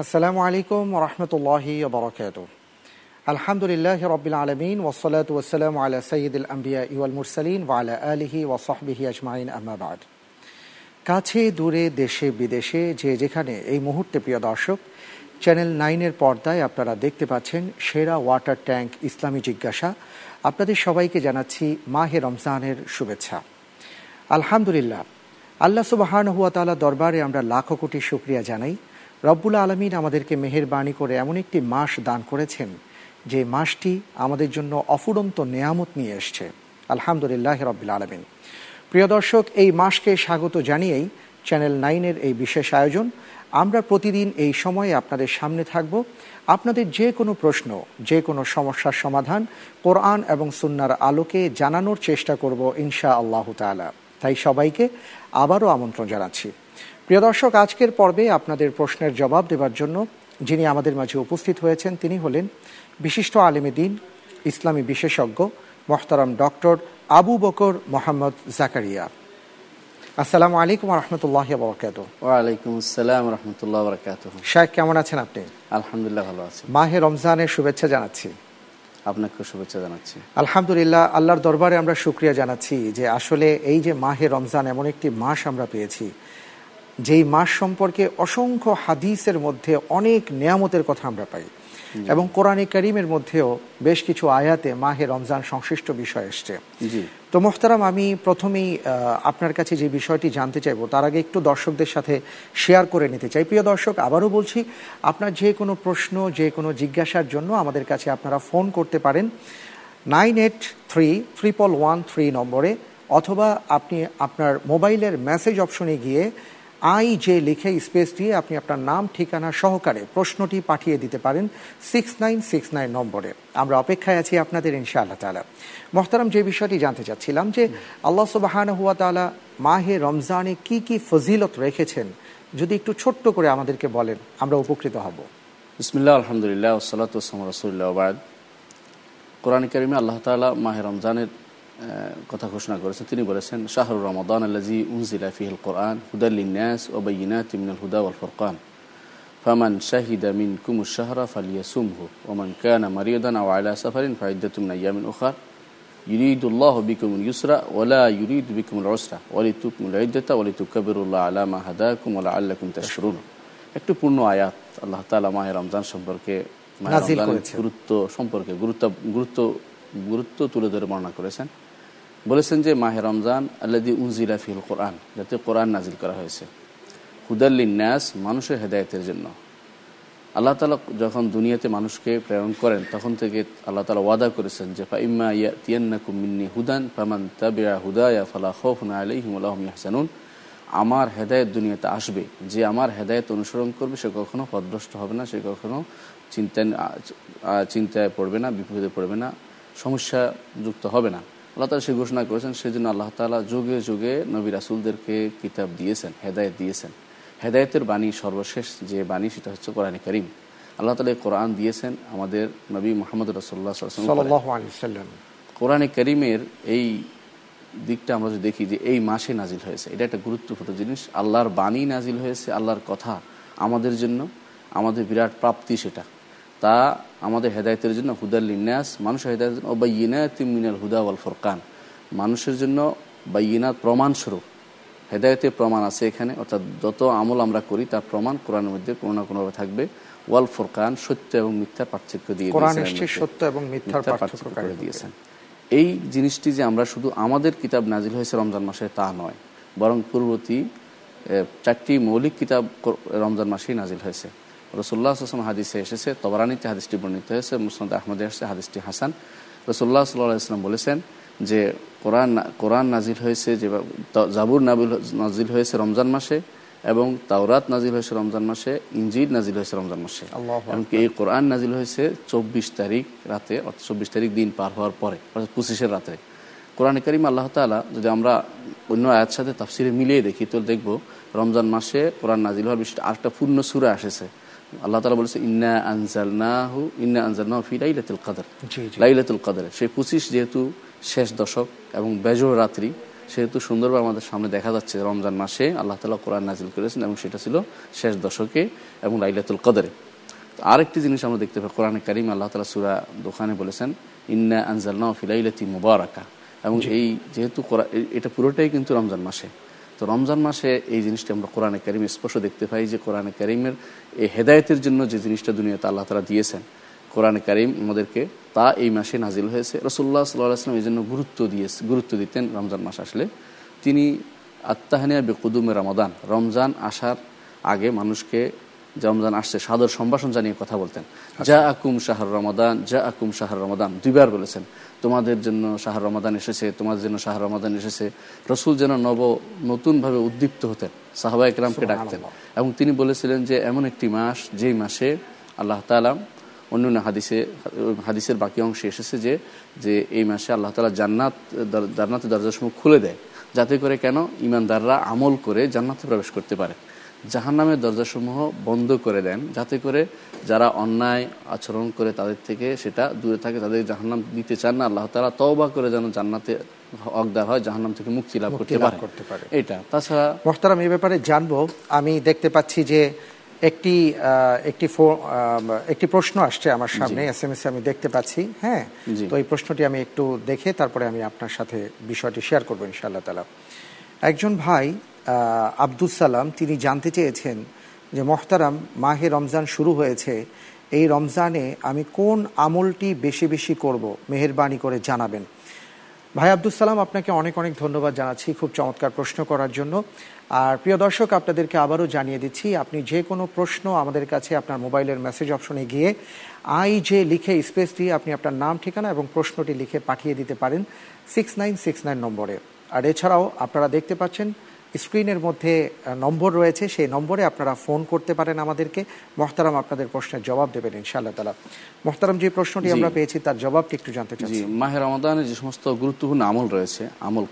আসসালামু আলাইকুম রহমতুল্লাহি বরকাত আলহামদুলিল্লাহ রবিল আলমিন ওসলাত ওসালাম আলা সঈদুল আম্বিয়া ইউল মুরসালিন ওয়ালা আলিহি ওয়াসহবিহি আজমাইন আহমাবাদ কাছে, দূরে, দেশে, বিদেশে, যে যেখানে এই মুহূর্তে প্রিয় দর্শক, চ্যানেল নাইনের পর্দায় আপনারা দেখতে পাচ্ছেন সেরা ওয়াটার ট্যাঙ্ক ইসলামী জিজ্ঞাসা। আপনাদের সবাইকে জানাচ্ছি মাহে রমজানের শুভেচ্ছা। আলহামদুলিল্লাহ, আল্লাহ সুবাহান হুয়া তালা দরবারে আমরা লাখো কোটি শুক্রিয়া জানাই। রব্বুল আলমিন আমাদেরকে মেহেরবানি করে এমন একটি মাস দান করেছেন, যে মাসটি আমাদের জন্য অফুরন্ত নেয়ামত নিয়ে এসছে। আলহামদুলিল্লাহ রব্বুল আলমিন। প্রিয় দর্শক, এই মাসকে স্বাগত জানিয়েই চ্যানেল নাইনের এই বিশেষ আয়োজন। আমরা প্রতিদিন এই সময়ে আপনাদের সামনে থাকব। আপনাদের যে কোনো প্রশ্ন, যে কোনো সমস্যার সমাধান কোরআন এবং সুন্নার আলোকে জানানোর চেষ্টা করব ইনশা আল্লাহ তাই সবাইকে আবারও আমন্ত্রণ জানাচ্ছি। প্রিয় দর্শক আজকের পর্বে আপনাদের প্রশ্নের জবাব দেবার জন্য যিনি আমাদের মাঝে উপস্থিত হয়েছেন তিনি হলেন বিশিষ্ট আলেমেদিন ইসলামী বিশেষজ্ঞ মোহতারাম ডক্টর আবু বকর মোহাম্মদ জাকারিয়া। আসসালামু আলাইকুম রহমতুল্লাহ বরকাত ওয়ালাইকুম আসসালাম রহমতুল্লাহ বরকাত কেমন আছেন আপনি? আলহামদুলিল্লাহ ভালো আছি। মাহে রমজানের শুভেচ্ছা জানাচ্ছি। আপনাকে শুভেচ্ছা জানাচ্ছি। আলহামদুলিল্লাহ আল্লাহর দরবারে আমরা শুক্রিয়া জানাচ্ছি যে আসলে এই যে মাহে রমজান এমন একটি মাস আমরা পেয়েছি যেই মাস সম্পর্কে অসংখ্য হাদিসের মধ্যে অনেক নিয়ামতের কথা আমরা পাই। এবং কোরআনে করিমের মধ্যেও বেশ কিছু আয়াতে মাহে রমজান সংশ্লিষ্ট বিষয় এসছে। তো মোহতারাম আমি প্রথমেই আপনার কাছে যে বিষয়টি জানতে চাইব তার আগে একটু দর্শকদের সাথে শেয়ার করে নিতে চাই। প্রিয় দর্শক আবারও বলছি আপনার যে কোনো প্রশ্ন যে কোনো জিজ্ঞাসার জন্য আমাদের কাছে আপনারা ফোন করতে পারেন nine eight three triple one three নম্বরে অথবা আপনি আপনার মোবাইলের মেসেজ অপশনে গিয়ে আই যে লিখে স্পেস দিয়ে আপনি আপনার নাম, ঠিকানা সহকারে প্রশ্নটি পাঠিয়ে দিতে পারেন সিক্স নাইন সিক্স নাইন নম্বরে। আমরা অপেক্ষায় আছি আপনাদের ইনশা আল্লাহ তালা মোহতারাম, যে বিষয়টি জানতে চাচ্ছিলাম যে আল্লাহ সুবাহান হুয়া তালা মাহে রমজানে কি কি ফজিলত রেখেছেন, যদি একটু ছোট্ট করে আমাদেরকে বলেন, আমরা উপকৃত হব। বিসমিল্লাহ, আলহামদুলিল্লাহ ওসলাতাম রসুল্লাহ কোরআন করিমে আল্লাহ তালা মাহে রমজানের কথা ঘোষণা করেছেন তিনি বলেছেন শাহরুর রমাদান আল্লাজি উনজিলা ফিহিল কোরআন হুদাল্লিনাস ও বাইনাত মিনাল হুদা ওয়াল ফুরকান ফামান শাহিদা মিন কুমুর শাহরা ফালিয়া সুমহু ওমান কানা মারিয়দান আও আলা সাফারিন ফাইদাতুম নাইয়ামিন উখার يريد الله بكم اليسر ولا يريد بكم العسر ولتكملوا العدة ولتكبروا الله على ما هداكم ولعلكم تشكرون একটু পূর্ণ আয়াত আল্লাহ তাআলা মাহে রমজান সম্পর্কে গুরুত্ব সম্পর্কে গুরুত্ব গুরুত্ব গুরুত্ব তুলে ধরে বর্ণনা করেছেন বলেছেন যে মাহে রমজান আল্লাদি উনজিলা ফিল কোরআন, যাতে কোরআন নাজিল করা হয়েছে। হুদাল্লিন ন্যাস মানুষের হেদায়তের জন্য। আল্লাহ তালা যখন দুনিয়াতে মানুষকে প্রেরণ করেন, তখন থেকে আল্লাহ তালা ওয়াদা করেছেন যে, ফাইম্মা ইয়া তিয়ান্নাকুম মিন্নি হুদান, ফামান তাবিয়া হুদায়া ফালা খৌফ আলাইহিম আল্লাহম ইয়াহসানুন আমার হেদায়ত দুনিয়াতে আসবে। যে আমার হেদায়ত অনুসরণ করবে, সে কখনো পদভ্রষ্ট হবে না, সে কখনো চিন্তায় চিন্তায় পড়বে না, বিপদে পড়বে না সমস্যা যুক্ত হবে না। আল্লাহ তালা সে ঘোষণা করেছেন সেই জন্য আল্লাহ তালা যুগে যুগে নবী রাসুলদেরকে কিতাব দিয়েছেন হেদায়ত দিয়েছেন। হেদায়তের বাণী সর্বশেষ যে বাণী সেটা হচ্ছে কোরআন করিম। আল্লাহ তালা কোরআন দিয়েছেন আমাদের নবী মোহাম্মদ রসোল্লা কোরআনে করিমের এই দিকটা আমরা যদি দেখি যে এই মাসে নাজিল হয়েছে এটা একটা গুরুত্বপূর্ণ জিনিস। আল্লাহর বাণী নাজিল হয়েছে আল্লাহর কথা আমাদের জন্য আমাদের বিরাট প্রাপ্তি সেটা। তা আমাদের হেদায়তের জন্য হুদাল্লিন্যাস মানুষের হেদায়তের জন্য বাইনাত মিনাল হুদা ওয়াল ফরকান। মানুষের জন্য বাইনাত প্রমাণস্বরূপ। হেদায়তের প্রমাণ আছে এখানে অর্থাৎ যত আমল আমরা করি তার প্রমাণ কোরআনের মধ্যে কোনো না কোনোভাবে থাকবে। ওয়াল ফোরকান সত্য এবং মিথ্যার পার্থক্য দিয়ে সত্য এবং মিথ্যার পার্থক্য করে দিয়েছেন। এই জিনিসটি যে আমরা শুধু আমাদের কিতাব নাজিল হয়েছে রমজান মাসে তা নয় বরং পূর্ববর্তী চারটি মৌলিক কিতাব রমজান মাসেই নাজিল হয়েছে। রসুল্লাহ আসলাম হাদিসে এসেছে তবরানিতে হাদিসটি বর্ণিত হয়েছে মুসনাদ আহমদে এসেছে হাদিসটি হাসান। রসুল্লাহ সাল্লাহ ইসলাম বলেছেন যে কোরআন কোরআন নাজিল হয়েছে যে জাবুর নাবিল নাজিল হয়েছে রমজান মাসে এবং তাওরাত নাজিল হয়েছে রমজান মাসে ইঞ্জিল নাজিল হয়েছে রমজান মাসে। এমনকি এই কোরআন নাজিল হয়েছে চব্বিশ তারিখ রাতে অর্থাৎ চব্বিশ তারিখ দিন পার হওয়ার পরে অর্থাৎ পঁচিশের রাতে। কোরআন করিম আল্লাহ তালা যদি আমরা অন্য আয়াত সাথে তাফসিরে মিলিয়ে দেখি তো দেখব রমজান মাসে কোরআন নাজিল হওয়ার বিষয়টা আরেকটা পূর্ণ সুরে আসেছে আল্লাহ তালা বলেছে ইন্না আনজালনাহু ইন্না আনজালনাহু ফি লাইলাতুল কদর। লাইলাতুল কদর। সেই পঁচিশ যেহেতু শেষ দশক এবং বেজর রাত্রি সেহেতু সুন্দরভাবে আমাদের সামনে দেখা যাচ্ছে রমজান মাসে আল্লাহ তালা কোরআন নাজিল করেছেন এবং সেটা ছিল শেষ দশকে এবং লাইলাতুল কদরে। আরেকটি জিনিস আমরা দেখতে পাই কোরআনে কারিম আল্লাহ তালা সুরা দোকানে বলেছেন ইন্না আনজালনা ফিলাইলাতি মুবারাকা। এবং এই যেহেতু এটা পুরোটাই কিন্তু রমজান মাসে। তো রমজান মাসে এই জিনিসটা আমরা কোরআনে কারিম স্পষ্ট দেখতে পাই যে কোরআনে কারিমের এই হেদায়তের জন্য যে জিনিসটা দুনিয়াতে আল্লাহ তালা দিয়েছেন কোরআনে কারিম আমাদেরকে তা এই মাসে নাজিল হয়েছে। রসুল্লাহ সাল্লাহ আসলাম এই জন্য গুরুত্ব দিয়ে গুরুত্ব দিতেন রমজান মাস আসলে। তিনি আত্মাহানিয়া বেকুদুমে রমাদান রমজান আসার আগে মানুষকে রমজান আসছে সাদর সম্ভাষণ জানিয়ে কথা বলতেন। আচ্ছা। যা আকুম শাহর রমাদান যা আকুম শাহর রমাদান দুইবার বলেছেন। তোমাদের জন্য শাহর রমাদান এসেছে তোমাদের জন্য শাহর রমাদান এসেছে। রসুল যেন নব নতুনভাবে উদ্দীপ্ত হতেন সাহবা একরামকে ডাকতেন। এবং তিনি বলেছিলেন যে এমন একটি মাস যেই মাসে আল্লাহ তালাম অন্যান্য হাদিসে হাদিসের বাকি অংশে এসেছে যে যে এই মাসে আল্লাহ তালা জান্নাত জান্নাতের দরজাসমূহ খুলে দেয়। যাতে করে কেন? ইমানদাররা আমল করে জান্নাতে প্রবেশ করতে পারে। জাহান্নামের দরজাসমূহ বন্ধ করে দেন যাতে করে যারা অন্যায় আচরণ করে তাদের থেকে সেটা দূরে থাকে তাদের জাহান্নাম দিতে চান না। আল্লাহ তারা তওবা করে যেন জান্নাতে অগদার হয় জাহান্নাম থেকে মুক্তি লাভ করতে পারে। এটা। তাছাড়া মোহতারাম এই ব্যাপারে জানব। আমি দেখতে পাচ্ছি যে একটি একটি একটি প্রশ্ন আসছে আমার সামনে এস এম এস আমি দেখতে পাচ্ছি হ্যাঁ? তো এই প্রশ্নটি আমি একটু দেখে তারপরে আমি আপনার সাথে বিষয়টি শেয়ার করব ইনশাআল্লাহ তালা একজন ভাই আব্দুল সালাম, তিনি জানতে চেয়েছেন যে, মহতারাম, মাহে রমজান শুরু হয়েছে। এই রমজানে আমি কোন আমলটি বেশি বেশি করব? মেহরবানি করে জানাবেন। ভাই আব্দুল সালাম, আপনাকে অনেক অনেক ধন্যবাদ জানাচ্ছি খুব চমৎকার প্রশ্ন করার জন্য। আর প্রিয় দর্শক, আপনাদেরকে আবারও জানিয়ে দিচ্ছি, আপনি যে কোনো প্রশ্ন আমাদের কাছে আপনার মোবাইলের মেসেজ অপশনে গিয়ে আই যে লিখে স্পেস দিয়ে আপনি আপনার নাম, ঠিকানা এবং প্রশ্নটি লিখে পাঠিয়ে দিতে পারেন সিক্স নাইন সিক্স নাইন নম্বরে। আর এছাড়াও আপনারা দেখতে পাচ্ছেন স্ক্রিনের মধ্যে নম্বর রয়েছে। সেই নম্বরে আপনারা ফোন করতে পারেন আমাদেরকে। মহতারাম আপনাদের প্রশ্নের জবাব দেবেন ইনশাআল্লাহ তালা মহতারাম যে প্রশ্নটি আমরা পেয়েছি তার জবাবটি একটু জানতে চাই মাহের রমাদানের যে সমস্ত গুরুত্বপূর্ণ আমল রয়েছে আমল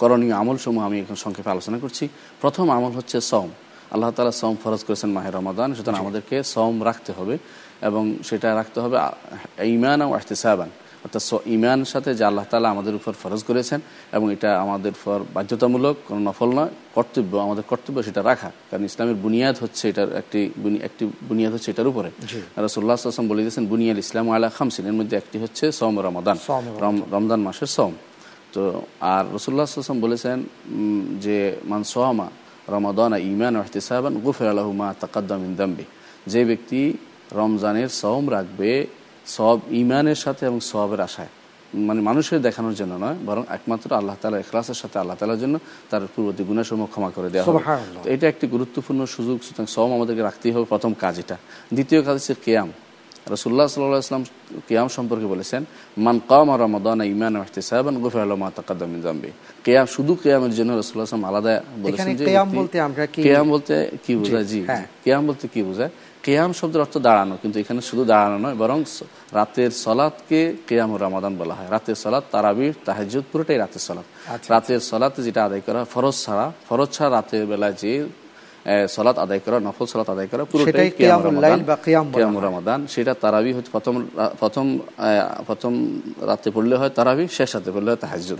করণীয় আমল সমূহ আমি এখন সংক্ষেপে আলোচনা করছি। প্রথম আমল হচ্ছে সম আল্লাহ তালা সম ফরজ করেছেন মাহের রমাদান সুতরাং আমাদেরকে সম রাখতে হবে এবং সেটা রাখতে হবে ইমান ও আহতেসাবান অর্থাৎ ইমান সাথে যে আল্লাহ তালা আমাদের উপর ফরজ করেছেন এবং এটা আমাদের উপর বাধ্যতামূলক কোনো নফল নয় কর্তব্য আমাদের কর্তব্য সেটা রাখা। কারণ ইসলামের বুনিয়াদ হচ্ছে এটার একটি একটি বুনিয়াদ হচ্ছে এটার উপরে। রসুল্লাহ আসলাম বলে দিয়েছেন বুনিয়াল ইসলাম আল্লাহ খামসিন এর মধ্যে একটি হচ্ছে সম রমাদান। রমদান। মাসের সম তো আর রসুল্লাহ আসলাম বলেছেন যে মান সোহামা রমাদান ইমান আহতিসাবান গুফের আলহুমা তাকাদ্দাম ইন্দাম্বি যে ব্যক্তি রমজানের সম রাখবে সব ইমানের সাথে এবং সবের আশায়। মানে মানুষের দেখানোর জন্য নয় বরং একমাত্র আল্লাহ তালা এখলাসের সাথে আল্লাহ তালার জন্য তার পূর্ববর্তী গুণাসমূহ ক্ষমা করে দেওয়া হবে। তো এটা একটি গুরুত্বপূর্ণ সুযোগ সুতরাং সব আমাদেরকে রাখতেই হবে। প্রথম কাজ এটা। দ্বিতীয় কাজ হচ্ছে কেয়াম। রসুল্লাহ সাল্লাহ আসলাম কেয়াম সম্পর্কে বলেছেন মান কম আর রমাদান ইমান ইহতিসাবান গুফর আলমা তাকাদ্দামিন জাম্বি কেয়াম শুধু কেয়ামের জন্য রসুল্লাহ আসলাম আলাদা বলেছেন যে কেয়াম বলতে কি বোঝায়? জি। হ্যাঁ। কেয়াম বলতে কি বোঝায়? কেয়াম শব্দের অর্থ দাঁড়ানো কিন্তু এখানে শুধু দাঁড়ানো নয় বরং রাতের সলাদকে কেয়াম রামাদান বলা হয়। রাতের সলাদ তারাবির তাহাজুদ পুরোটাই রাতের সলাদ আচ্ছা, রাতের আচ্ছা। সলাতে যেটা আদায় করা ফরজ ছাড়া ফরজ ছাড়া রাতের বেলায় যে সলাত আদায় করা নফল সলাত আদায় করা পুরোটাই কেয়াম রামাদান। সেটা তারাবি হচ্ছে প্রথম প্রথম প্রথম রাতে পড়লে হয় তারাবি শেষ রাতে পড়লে হয় তাহাজুদ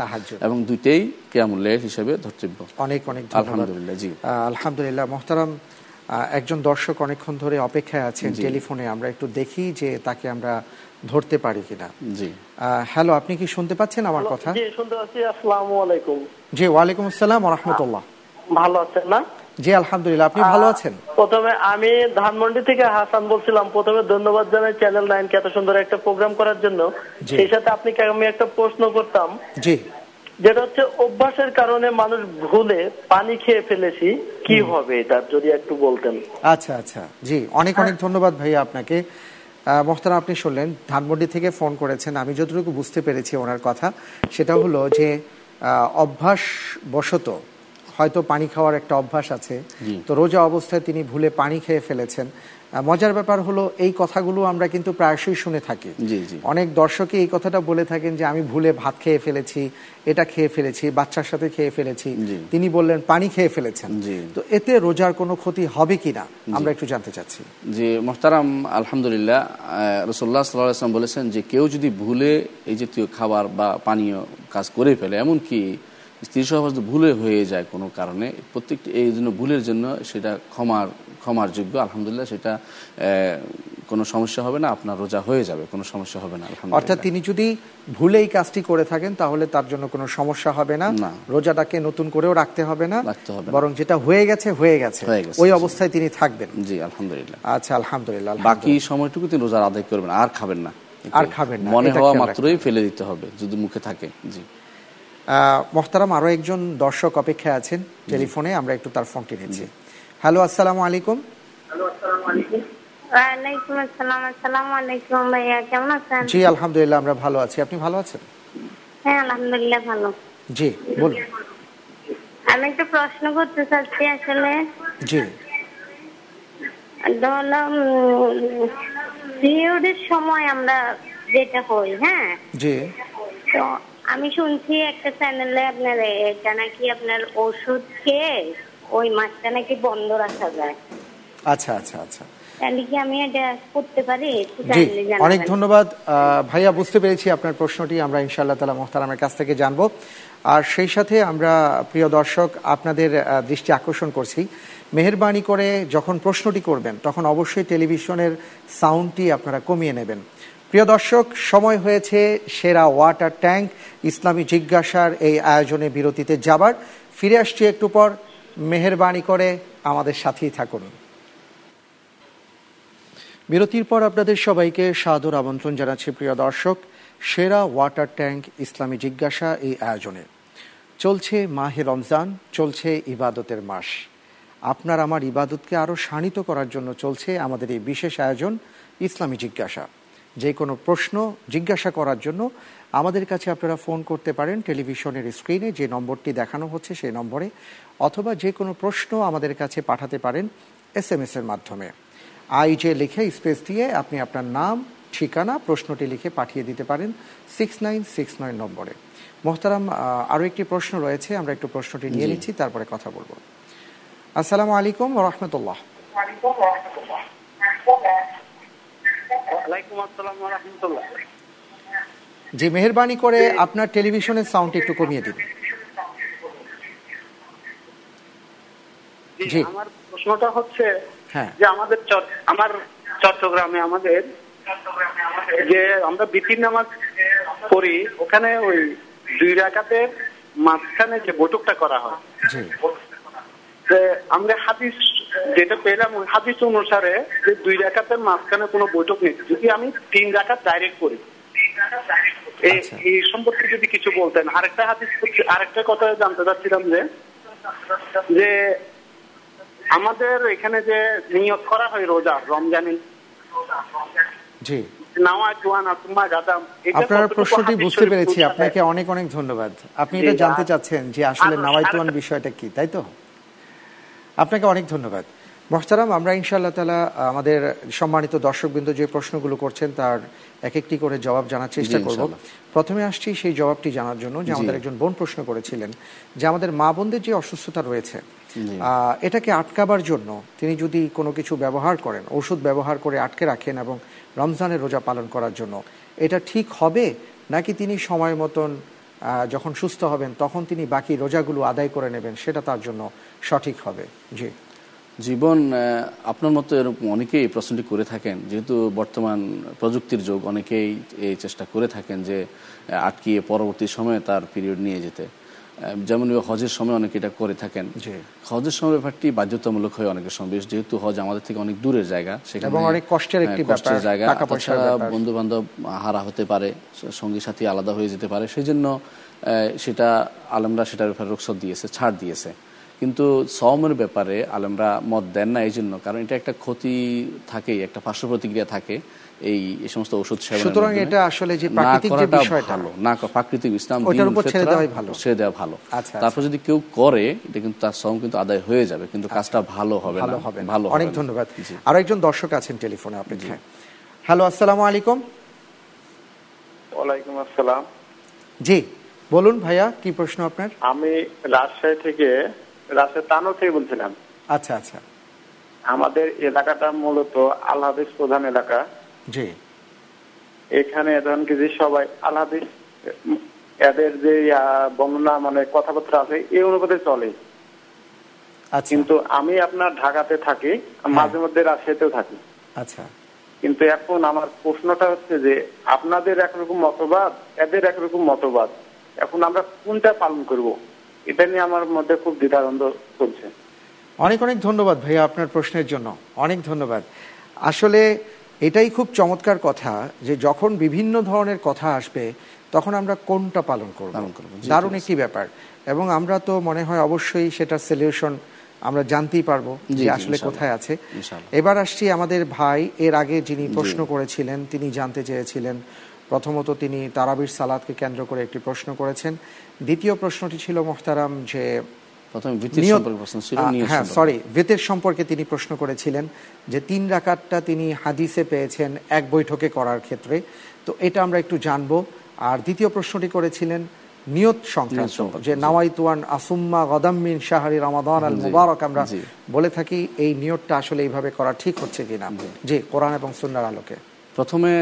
এবং দুইটাই কেয়ামুল্লাহ হিসেবে ধর্তব্য। অনেক অনেক আলহামদুলিল্লাহ জি। আলহামদুলিল্লাহ মোহতারাম। একজন দর্শক অনেকক্ষণ ধরে অপেক্ষায় আছেন টেলিফোনে আমরা একটু দেখি যে তাকে আমরা ধরতে পারি কিনা। জি। হ্যালো আপনি কি শুনতে পাচ্ছেন আমার কথা? জি শুনতে পাচ্ছি। আসসালামু আলাইকুম। জি ওয়ালাইকুম আসসালাম ওয়া রাহমাতুল্লাহ। ভালো আছেন না? জি আলহামদুলিল্লাহ আপনি ভালো আছেন? প্রথমে আমি ধানমন্ডি থেকে হাসান বলছিলাম। প্রথমে ধন্যবাদ জানাই চ্যানেল নাইন কে এত সুন্দর একটা প্রোগ্রাম করার জন্য। সেই সাথে আপনি আমি একটা প্রশ্ন করতাম। জি। যেটা হচ্ছে অভ্যাসের কারণে মানুষ ভুলে পানি খেয়ে ফেলেছি কি হবে এটা যদি একটু বলতেন? আচ্ছা আচ্ছা। জি অনেক অনেক ধন্যবাদ ভাইয়া আপনাকে। মোহতারা আপনি শুনলেন ধানমন্ডি থেকে ফোন করেছেন। আমি যতটুকু বুঝতে পেরেছি ওনার কথা সেটা হলো যে অভ্যাস বশত হয়তো পানি খাওয়ার একটা অভ্যাস আছে। তো রোজা অবস্থায় তিনি ভুলে পানি খেয়ে ফেলেছেন। মজার ব্যাপার হলো এই কথাগুলো আমরা কিন্তু প্রায়শই শুনে থাকি। অনেক দর্শকই এই কথাটা বলে থাকেন যে আমি ভুলে ভাত খেয়ে ফেলেছি এটা খেয়ে ফেলেছি বাচ্চার সাথে খেয়ে ফেলেছি। তিনি বললেন পানি খেয়ে ফেলেছেন। তো এতে রোজার কোনো ক্ষতি হবে কিনা আমরা একটু জানতে চাচ্ছি। যে মোহতারাম আলহামদুলিল্লাহ রসোল্লা সাল্লাম বলেছেন যে কেউ যদি ভুলে এই জাতীয় খাবার বা পানীয় কাজ করে ফেলে এমনকি স্ত্রী সহবাস ভুলে হয়ে যায় কোনো কারণে। প্রত্যেকটি এই জন্য ভুলের জন্য সেটা ক্ষমার ক্ষমার যোগ্য। আলহামদুলিল্লাহ সেটা কোনো সমস্যা হবে না আপনার রোজা হয়ে যাবে কোনো সমস্যা হবে না অর্থাৎ তিনি যদি ভুলে এই কাজটি করে থাকেন তাহলে তার জন্য কোনো সমস্যা হবে না। রোজাটাকে নতুন করেও রাখতে হবে না। রাখতে হবে বরং যেটা হয়ে গেছে হয়ে গেছে। ওই অবস্থায় তিনি থাকবেন। জি আলহামদুলিল্লাহ। আচ্ছা আলহামদুলিল্লাহ বাকি সময়টুকু তিনি রোজার আদায় করবেন আর খাবেন না। আর খাবেন না, মনে হওয়া মাত্রই ফেলে দিতে হবে যদি মুখে থাকে জি। মোহতারাম আরও একজন দর্শক অপেক্ষায় আছেন টেলিফোনে আমরা একটু তার ফোনটি নিচ্ছি। হ্যালো আসসালামু আলাইকুম। আসসালাম আলাইকুম। ভাইয়া কেমন আছেন? জি আলহামদুলিল্লাহ আমরা ভালো আছি। আপনি ভালো আছেন? হ্যাঁ আলহামদুলিল্লাহ ভালো। জি বলুন। আমি একটা প্রশ্ন করতে চাচ্ছি আসলে। জি। পিরিয়ডের সময় আমরা যেটা হই হ্যাঁ? জি। তো আমি শুনছি একটা চ্যানেলে আপনার এটা নাকি আপনার ওষুধ খেয়ে ওই মাসটা নাকি বন্ধ রাখা যায়। আচ্ছা আচ্ছা আচ্ছা। তাহলে কি আমি এটা করতে পারি? জি অনেক ধন্যবাদ। ভাইয়া বুঝতে পেরেছি আপনার প্রশ্নটি। আমরা ইনশাআল্লাহ তালা মোহতারামের কাছ থেকে জানব। আর সেই সাথে আমরা প্রিয় দর্শক আপনাদের দৃষ্টি আকর্ষণ করছি। মেহরবানি করে যখন প্রশ্নটি করবেন তখন অবশ্যই টেলিভিশনের সাউন্ডটি আপনারা কমিয়ে নেবেন। প্রিয় দর্শক, সময় হয়েছে সেরা ওয়াটার ট্যাঙ্ক, ইসলামী জিজ্ঞাসার এই আয়োজনে বিরতিতে যাবার। ফিরে আসছি একটু পর, মেহরবানি করে আমাদের সাথেই থাকুন। বিরতির পর আপনাদের সবাইকে সাদর আমন্ত্রণ জানাচ্ছি প্রিয় দর্শক, সেরা ওয়াটার ট্যাঙ্ক, ইসলামী জিজ্ঞাসা এই আয়োজনে। চলছে মাহে রমজান, চলছে ইবাদতের মাস। আপনার আমার ইবাদতকে আরও শানিত করার জন্য চলছে আমাদের এই বিশেষ আয়োজন, ইসলামী জিজ্ঞাসা। যে কোনো প্রশ্ন জিজ্ঞাসা করার জন্য আমাদের কাছে আপনারা ফোন করতে পারেন টেলিভিশনের স্ক্রিনে যে নম্বরটি দেখানো হচ্ছে সেই নম্বরে অথবা যে কোনো প্রশ্ন আমাদের কাছে পাঠাতে পারেন এস এম এর মাধ্যমে। আই আইজে লিখে স্পেস দিয়ে আপনি আপনার নাম ঠিকানা প্রশ্নটি লিখে পাঠিয়ে দিতে পারেন সিক্স নাইন সিক্স নয় নম্বরে। মোহতারাম আরও একটি প্রশ্ন রয়েছে আমরা একটু প্রশ্নটি নিয়ে নিচ্ছি তারপরে কথা বলব। আসসালামু আলাইকুম রহমতুল্লাহ। ওয়ালাইকুম আসসালাম ওয়া জি মেহরবানি করে আপনার টেলিভিশনের সাউন্ড একটু কমিয়ে দিন জি। আমার প্রশ্নটা হচ্ছে হ্যাঁ। যে আমাদের আমার চট্টগ্রামে আমাদের যে আমরা বিপিন নামাজ পড়ি ওখানে ওই দুই রাকাতের মাঝখানে যে বৈঠকটা করা হয় যে আমরা হাদিস যেটা পেলাম ওই হাদিস অনুসারে যে দুই রাকাতের মাঝখানে কোনো বৈঠক নেই। যদি আমি তিন রাকাত ডাইরেক্ট করি। এই আচ্ছা। সম্পর্কে যদি কিছু বলতেন। আরেকটা হাদিস আরেকটা কথা জানতে চাচ্ছিলাম যে যে আমাদের এখানে যে নিয়ত করা হয় রোজা রমজানে জি। আপনার প্রশ্নটি বুঝতে পেরেছি। আপনাকে অনেক অনেক ধন্যবাদ। আপনি এটা জানতে চাচ্ছেন যে আসলে নাওয়াইতুয়ান বিষয়টা কি তাই তো? আপনাকে অনেক ধন্যবাদ। মোহতারাম আমরা ইনশাআল্লাহ তালা আমাদের সম্মানিত দর্শকবৃন্দ যে প্রশ্নগুলো করছেন তার এক একটি করে জবাব জানার চেষ্টা করব। প্রথমে আসছি সেই জবাবটি জানার জন্য যে আমাদের একজন বোন প্রশ্ন করেছিলেন যে আমাদের মা বোনদের যে অসুস্থতা রয়েছে এটাকে আটকাবার জন্য তিনি যদি কোনো কিছু ব্যবহার করেন ওষুধ ব্যবহার করে আটকে রাখেন এবং রমজানের রোজা পালন করার জন্য এটা ঠিক হবে? নাকি তিনি সময় মতন আহ, যখন সুস্থ হবেন তখন তিনি বাকি রোজাগুলো আদায় করে নেবেন সেটা তার জন্য সঠিক হবে। জি। জীবন আপনার মতো এরকম অনেকেই প্রশ্নটি করে থাকেন। যেহেতু বর্তমান প্রযুক্তির যুগ অনেকেই এই চেষ্টা করে থাকেন যে আটকিয়ে পরবর্তী সময়ে তার পিরিয়ড নিয়ে যেতে। যেমন হজের সময় অনেকে এটা করে থাকেন। হজের সময় ব্যাপারটি বাধ্যতামূলক হয় অনেকের সময় বেশ যেহেতু হজ আমাদের থেকে অনেক দূরের জায়গা সেখানে অনেক কষ্টের একটি কষ্টের জায়গা বন্ধু বান্ধব হারা হতে পারে সঙ্গী সাথী আলাদা হয়ে যেতে পারে। সেই জন্য সেটা আলমরা সেটার ব্যাপারে রুখসত দিয়েছে ছাড় দিয়েছে। কিন্তু সমের ব্যাপারে আলমরা মত দেন না এই জন্য কারণ এটা একটা ক্ষতি থাকেই একটা পার্শ্ব প্রতিক্রিয়া থাকে এই এই সমস্ত ওষুধ সুতরাং এটা আসলে যে প্রাকৃতিক যে বিষয়টা, ভালো না প্রাকৃতিক ইসলাম ওইটার দিন উপর ছেড়ে দেওয়াই ভালো। ছেড়ে দেওয়া ভালো। আচ্ছা, তারপর যদি কেউ করে এটা কিন্তু তার সম কিন্তু আদায় হয়ে যাবে কিন্তু কাজটা ভালো হবে ভালো হবে ভালো অনেক ধন্যবাদ। আরও একজন দর্শক আছেন টেলিফোনে অপেক্ষায় হ্যালো আসসালামু আলাইকুম। ওয়ালাইকুম আসসালাম। জি বলুন ভাইয়া কি প্রশ্ন আপনার? আমি রাজশাহী থেকে রাজশাহী তানো থেকে বলছিলাম। আচ্ছা আচ্ছা। আমাদের এলাকাটা মূলত আলহাদিস প্রধান এলাকা। জি। এখানে ধরেন কি যে সবাই আলহাদিস এদের যে বর্ণনা মানে কথাবার্তা আছে এই অনুপাতে চলে। আচ্ছা। কিন্তু আমি আপনার ঢাকাতে থাকি মাঝে মধ্যে রাজশাহীতেও থাকি। আচ্ছা। কিন্তু এখন আমার প্রশ্নটা হচ্ছে যে আপনাদের একরকম মতবাদ এদের একরকম মতবাদ। এখন আমরা কোনটা পালন করব? এটা নিয়ে আমার মধ্যে খুব দ্বিধাদ্বন্দ্ব চলছে। অনেক অনেক ধন্যবাদ ভাইয়া আপনার প্রশ্নের জন্য। অনেক ধন্যবাদ। আসলে এটাই খুব চমৎকার কথা যে যখন বিভিন্ন ধরনের কথা আসবে তখন আমরা কোনটা পালন করব? দারুণ একটি ব্যাপার। এবং আমরা তো মনে হয় অবশ্যই সেটা সলিউশন আমরা জানতেই পারব যে আসলে কোথায় আছে। এবার আসছি আমাদের ভাই। এর আগে যিনি প্রশ্ন করেছিলেন তিনি জানতে চেয়েছিলেন। প্রথমত তিনি তারাবির সালাদকে কেন্দ্র করে একটি প্রশ্ন করেছেন। দ্বিতীয় প্রশ্নটি ছিল মোহতারাম যে নিয়ত হ্যাঁ সরি বেতের সম্পর্কে তিনি প্রশ্ন করেছিলেন যে তিন রাকাতটা তিনি হাদিসে পেয়েছেন এক বৈঠকে করার ক্ষেত্রে। তো এটা আমরা একটু জানব। আর দ্বিতীয় প্রশ্নটি করেছিলেন নিয়ত সংক্রান্ত যে নাওয়াইতুয়ান আসুম্মা গদাম্মিন শাহরি রমাদান আল মুবারক আমরা বলে থাকি এই নিয়তটা আসলে এইভাবে করা ঠিক হচ্ছে কিনা। জি কোরআন এবং সুন্নার আলোকে। প্রথমে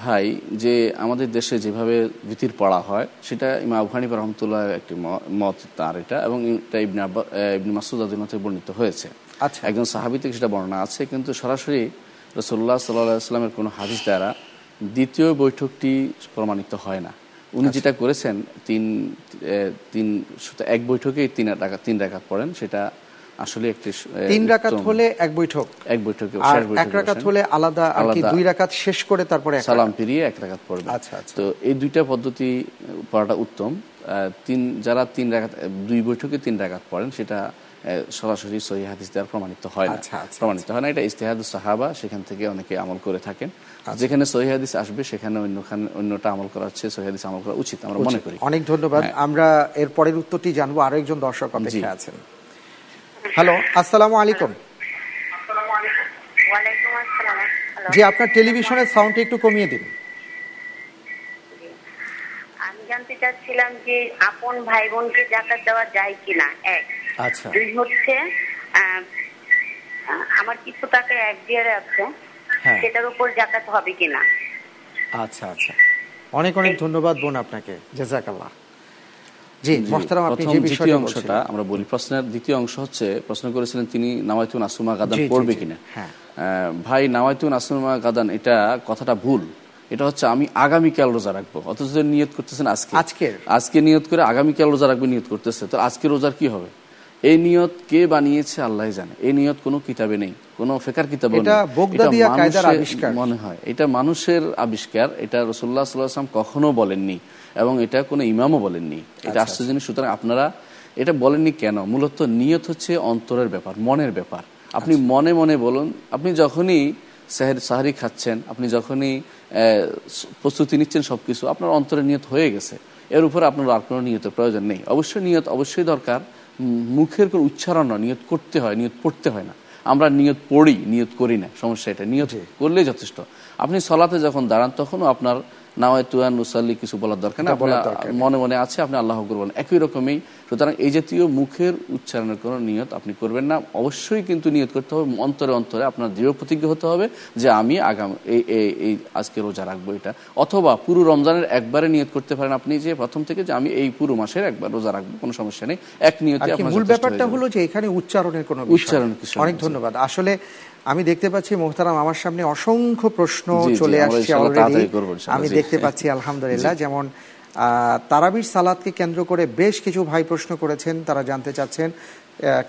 ভাই যে আমাদের দেশে যেভাবে ভীতির পড়া হয় সেটা ইমা আবহানি রহমতুল্লাহ একটি মত তার এটা এবং এটা ইবনে আব্বা ইবনে মাসুদ আদিমতে বর্ণিত হয়েছে আচ্ছা। একজন সাহাবি থেকে সেটা বর্ণনা আছে কিন্তু সরাসরি রসল্লাহ সাল্লাহ সাল্লামের কোনো হাদিস দ্বারা দ্বিতীয় বৈঠকটি প্রমাণিত হয় না উনি আচ্ছা। যেটা করেছেন তিন তিন শুধু এক বৈঠকেই তিন রাকাত তিন রাকাত পড়েন সেটা আসলে একটি তিন রাকাত হলে এক বৈঠক। এক বৈঠকে আর এক রাকাত হলে আলাদা আর কি দুই রাকাত শেষ করে তারপরে সালাম ফিরিয়ে এক রাকাত পড়বে আচ্ছা, আচ্ছা। তো এই দুইটা পদ্ধতি পড়াটা উত্তম। তিন যারা তিন রাকাত দুই বৈঠকে তিন রাকাত পড়েন সেটা সরাসরি সহি হাদিস দ্বারা প্রমাণিত হয় না। আচ্ছা, প্রমাণিত হয় না। এটা ইস্তেহাদ সাহাবা সেখান থেকে অনেকে আমল করে থাকেন। যেখানে সহি হাদিস আসবে সেখানে অন্যখানে অন্যটা আমল করা হচ্ছে সহি হাদিস আমল করা উচিত আমরা মনে করি। অনেক ধন্যবাদ। হ্যাঁ। আমরা এর পরের উত্তরটি জানব। আরও একজন দর্শক অপেক্ষা। আছেন। হ্যালো আসসালামু আলাইকুম। জি আপনার টেলিভিশনের সাউন্ডটা একটু কমিয়ে দিন। আমি জানতে চাচ্ছিলাম যে আপন ভাই বোনকে জাকাত দেওয়া যায় কিনা এক। আচ্ছা। দুই হচ্ছে আমার কিছু টাকা এফডিআর আছে হ্যাঁ। সেটার উপর জাকাত হবে কিনা। আচ্ছা আচ্ছা। অনেক অনেক ধন্যবাদ বোন আপনাকে। জাজাকাল্লাহ। জি মোহতারাম আপনি যে দ্বিতীয় অংশটা আমরা বলি প্রশ্নের দ্বিতীয় অংশ হচ্ছে প্রশ্ন করেছিলেন তিনি আসুমা গাদান পড়বে কিনা। হ্যাঁ। ভাই আসুমা গাদান এটা কথাটা ভুল। এটা হচ্ছে আমি আগামীকাল রোজা রাখব। অথচ নিয়ত করতেছেন আজকে। আজকের? আজকে নিয়ত করে আগামীকাল রোজা রাখবে নিয়ত করতেছে। তো আজকে রোজার কি হবে? এই নিয়ত কে বানিয়েছে আল্লাহ জানে। এই নিয়ত কোনো কিতাবে নেই কোনো ফেকার কিতাবে। মনে হয়। এটা মানুষের আবিষ্কার এটা রসুল্লাহ সাল্লাম কখনো বলেননি এবং এটা কোনো ইমামও বলেননি। এটা আচ্ছা, আশ্চর্য জিনিস। সুতরাং আপনারা এটা বলেননি কেন? মূলত নিয়ত হচ্ছে অন্তরের ব্যাপার মনের ব্যাপার। আপনি আচ্ছা। মনে মনে বলুন আপনি যখনই সাহের সাহারি খাচ্ছেন আপনি যখনই আহ, প্রস্তুতি নিচ্ছেন সবকিছু আপনার অন্তরের নিয়ত হয়ে গেছে। এর উপরে আপনার আর কোনো নিয়তের প্রয়োজন নেই। অবশ্যই নিয়ত অবশ্যই দরকার মুখের কোনো উচ্চারণ না নিয়ত করতে হয় নিয়ত পড়তে হয় না। আমরা নিয়ত পড়ি নিয়ত করি না সমস্যা এটা। নিয়ত করলেই যথেষ্ট। আপনি সলাতে যখন দাঁড়ান তখনও আপনার কিছু বলার দরকার না। মনে মনে আছে আপনি আল্লাহ আকবর বলেন একই রকমই সুতরাং এই জাতীয় মুখের উচ্চারণের কোনো নিয়ত আপনি করবেন না। অবশ্যই কিন্তু নিয়ত করতে হবে অন্তরে অন্তরে আপনার দৃঢ় প্রতিজ্ঞ হতে হবে যে আমি আগাম এই এই আজকে রোজা রাখব এটা। অথবা পুরো রমজানের একবারে নিয়ত করতে পারেন আপনি যে প্রথম থেকে যে আমি এই পুরো মাসের একবার রোজা রাখব কোনো সমস্যা নেই। এক নিয়তে মূল ব্যাপারটা হলো যে এখানে উচ্চারণের কোনো। কিছু অনেক ধন্যবাদ। আসলে আমি দেখতে পাচ্ছি মোহতারাম আমার সামনে অসংখ্য প্রশ্ন চলে আসছে অলরেডি আমি দেখতে পাচ্ছি আলহামদুলিল্লাহ যেমন তারাবির সালাদকে কেন্দ্র করে বেশ কিছু ভাই প্রশ্ন করেছেন তারা জানতে চাচ্ছেন।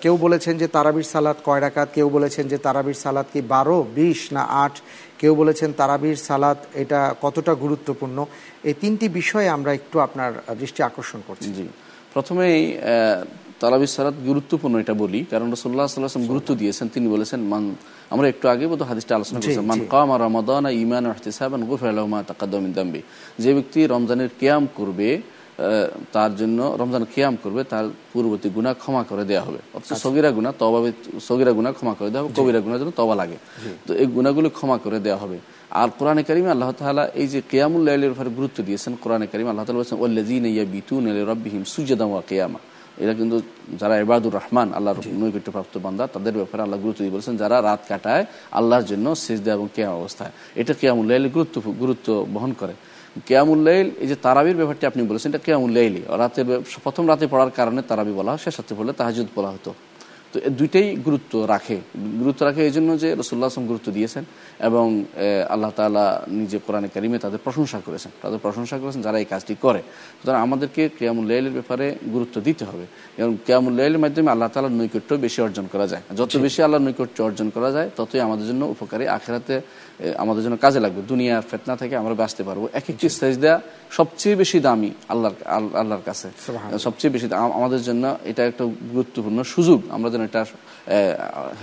কেউ বলেছেন যে তারাবির সালাদ কয় রাকাত কেউ বলেছেন যে তারাবির সালাদ কি বারো বিশ না আট কেউ বলেছেন তারাবির সালাদ এটা কতটা গুরুত্বপূর্ণ। এই তিনটি বিষয়ে আমরা একটু আপনার দৃষ্টি আকর্ষণ করছি। জি প্রথমেই তারাবির সালাত গুরুত্বপূর্ণ এটা বলি। কারণ রসুল্লাহ সাল্লাম গুরুত্ব দিয়েছেন। তিনি বলেছেন মান আমরা একটু আগে বোধ হাদিসটা আলোচনা জি, করেছেন মান। কামা রমাদান ইমান ইহতিসাবান গুফির লাহু মা তাকাদ্দাম মিন দামবি। যে ব্যক্তি রমজানের কিয়াম করবে তার জন্য রমজান কিয়াম করবে তার পূর্ববর্তী গুনাহ ক্ষমা করে দেওয়া হবে। অথচ সগিরা গুনাহ তবা সগিরা গুনাহ ক্ষমা করে দেওয়া হবে কবিরা গুনার জন্য তবা লাগে। তো এই গুনাহগুলো ক্ষমা করে দেওয়া হবে। আর কোরআনে কারিমে আল্লাহ তালা এই যে কিয়ামুল লাইলের গুরুত্ব দিয়েছেন কোরআনে কারিমে আল্লাহ তাআলা বলেছেন ওয়াল্লাযীনা ইয়াবিতুনা লিরাব্বিহিম সুজদান ওয়া কিয়ামা। এরা কিন্তু যারা এবাদুর রহমান আল্লাহর নৈকট্যপ্রাপ্ত বান্দা তাদের ব্যাপারে আল্লাহ গুরুত্ব দিয়ে বলেছেন যারা রাত কাটায় আল্লাহর জন্য সিজদা এবং কেয়াম অবস্থায়। এটা কেয়ামুল্লাহ গুরুত্ব গুরুত্ব বহন করে। কেয়ামুল্লাইল এই যে তারাবির ব্যাপারটি আপনি বলেছেন এটা কেয়ামুল্লাইলি রাতের প্রথম রাতে পড়ার কারণে তারাবি বলা হয় সে রাতে পড়লে তাহাজুদ বলা হতো। তো দুইটাই গুরুত্ব রাখে। গুরুত্ব রাখে এই জন্য যে রসুল্লাহ আসলাম গুরুত্ব দিয়েছেন এবং আল্লাহ তালা নিজে কোরআনে কারিমে তাদের প্রশংসা করেছেন। তাদের প্রশংসা করেছেন যারা এই কাজটি করে। সুতরাং আমাদেরকে কেয়ামুল্লাইলের ব্যাপারে গুরুত্ব দিতে হবে। এবং কেয়ামুল্লাইলের মাধ্যমে আল্লাহ তালার নৈকট্য বেশি অর্জন করা যায়। যত বেশি আল্লাহর নৈকট্য অর্জন করা যায় ততই আমাদের জন্য উপকারী। আখেরাতে আমাদের জন্য কাজে লাগবে। দুনিয়ার ফেতনা থেকে আমরা বাঁচতে পারব। এক একটি সেজদা সবচেয়ে বেশি দামি আল্লাহর আল্লাহর কাছে। সবচেয়ে বেশি আমাদের জন্য এটা একটা গুরুত্বপূর্ণ সুযোগ। আমরা যেন এটা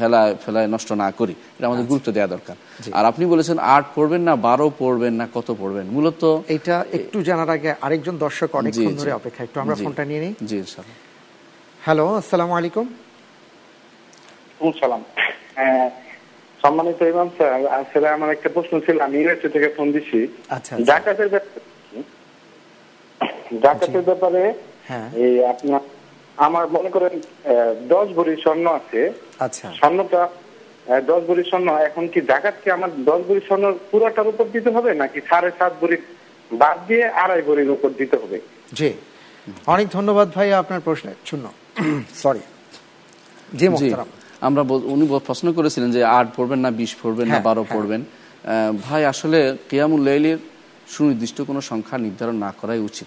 হেলায় ফেলায় নষ্ট না করি। এটা আমাদের গুরুত্ব দেওয়া দরকার। আর আপনি বলেছেন আট পড়বেন না বারো পড়বেন না কত পড়বেন? মূলত এটা একটু জানার আগে আরেকজন দর্শক অনেকক্ষণ ধরে অপেক্ষা একটু আমরা ফোনটা নিয়ে নিই। জি হ্যালো আসসালামু আলাইকুম। সালাম। হ্যাঁ, সম্মানিত ইমাম স্যার আসলে আমার একটা প্রশ্ন ছিল আমি ইউএসএ থেকে ফোন দিছি। আচ্ছা, আচ্ছা। জাকাতের ব্যাপারে জাকাতের ব্যাপারে হ্যাঁ। এই আপনার আমার মনে করেন দশ ভরি স্বর্ণ আছে। আচ্ছা। স্বর্ণটা দশ ভরি স্বর্ণ এখন কি জাকাত কি আমার দশ ভরি স্বর্ণ পুরোটার উপর দিতে হবে নাকি সাড়ে সাত ভরি বাদ দিয়ে আড়াই ভরির উপর দিতে হবে? জি। অনেক ধন্যবাদ ভাই আপনার প্রশ্নের জন্য সরি জি জি। মোহতারাম আমরা বল- উনি প্রশ্ন করেছিলেন যে আট পড়বেন না বিশ পড়বেন না হ্যাঁ, বারো হ্যাঁ। পড়বেন। আহ, ভাই আসলে কিয়ামুল লাইলের সুনির্দিষ্ট কোনো সংখ্যা নির্ধারণ না করাই উচিত।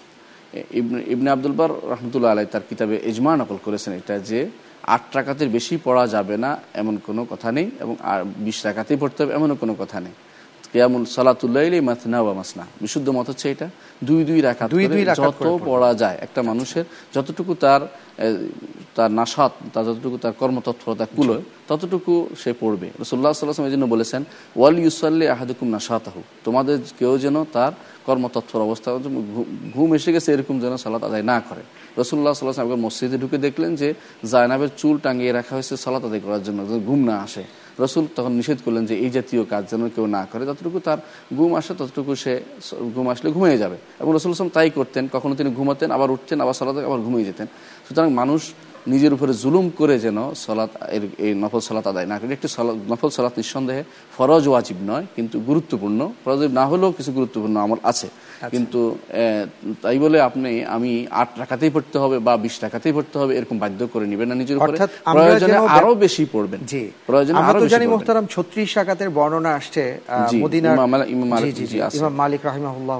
ইবনে- ইবনে আব্দুল বার রহমতুল্লাহ আলাই তার কিতাবে এজমা নকল করেছেন এটা যে আট টাকাতের বেশি পড়া যাবে না, এমন কোনো কথা নেই এবং আর বিশ টাকাতেই পড়তে হবে, এমনও কোনো কথা নেই। কেয়ামুল সালাতুল্লাইলি মাসনা বা মাসনা। বিশুদ্ধ মত হচ্ছে এটা। দুই দুই রাখাত দুই দুই যত পড়া। যায় একটা মানুষের যতটুকু তার তার নাসাত তার যতটুকু তার কর্মতৎপরতা কুলোয় ততটুকু সে পড়বে। রসুল্লাহ সাল্লাম এই জন্য বলেছেন ওয়াল ইউসাল্লি আহাদুকুম নাসাতাহু তোমাদের কেউ যেন তার কর্মতৎপর অবস্থা ঘুম এসে গেছে এরকম যেন সালাত আদায় না করে। রসুল্লাহ সাল্লাহ একবার মসজিদে ঢুকে দেখলেন যে জায়নাবের চুল টাঙিয়ে রাখা হয়েছে সালাত আদায় করার জন্য ঘুম না আসে। রসুল তখন নিষেধ করলেন যে এই জাতীয় কাজ যেন কেউ না করে ততটুকু তার ঘুম আসে ততটুকু সে ঘুম আসলে ঘুমিয়ে যাবে। এবং রসুল আসলাম তাই করতেন, কখনো তিনি ঘুমাতেন, আবার উঠতেন, আবার সলাতে আবার ঘুমিয়ে যেতেন। সুতরাং মানুষ নিজের উপরে জুলুম করে যেন সলাৎ এর, এই নফল সলাত আদায় না করে। একটি নফল সলাৎ নিঃসন্দেহে ফরজ, ওয়াজিব নয়, কিন্তু গুরুত্বপূর্ণ। ফরজ না হলেও কিছু গুরুত্বপূর্ণ আমল আছে। কিন্তু তাই বলে আপনি আমি আট টাকাতেই পড়তে হবে বা বিশ টাকাতেই পড়তে হবে এরকম বাধ্য করে নেবেন না নিজের উপরে। প্রয়োজনে আরও বেশি পড়বেন। জি। প্রয়োজনে আরও জানি পড়বেন। মোহতারাম ছত্রিশ শাকাতের বর্ণনা আসছে মদিনার ইমাম মালিক- রাহিমাহুল্লাহ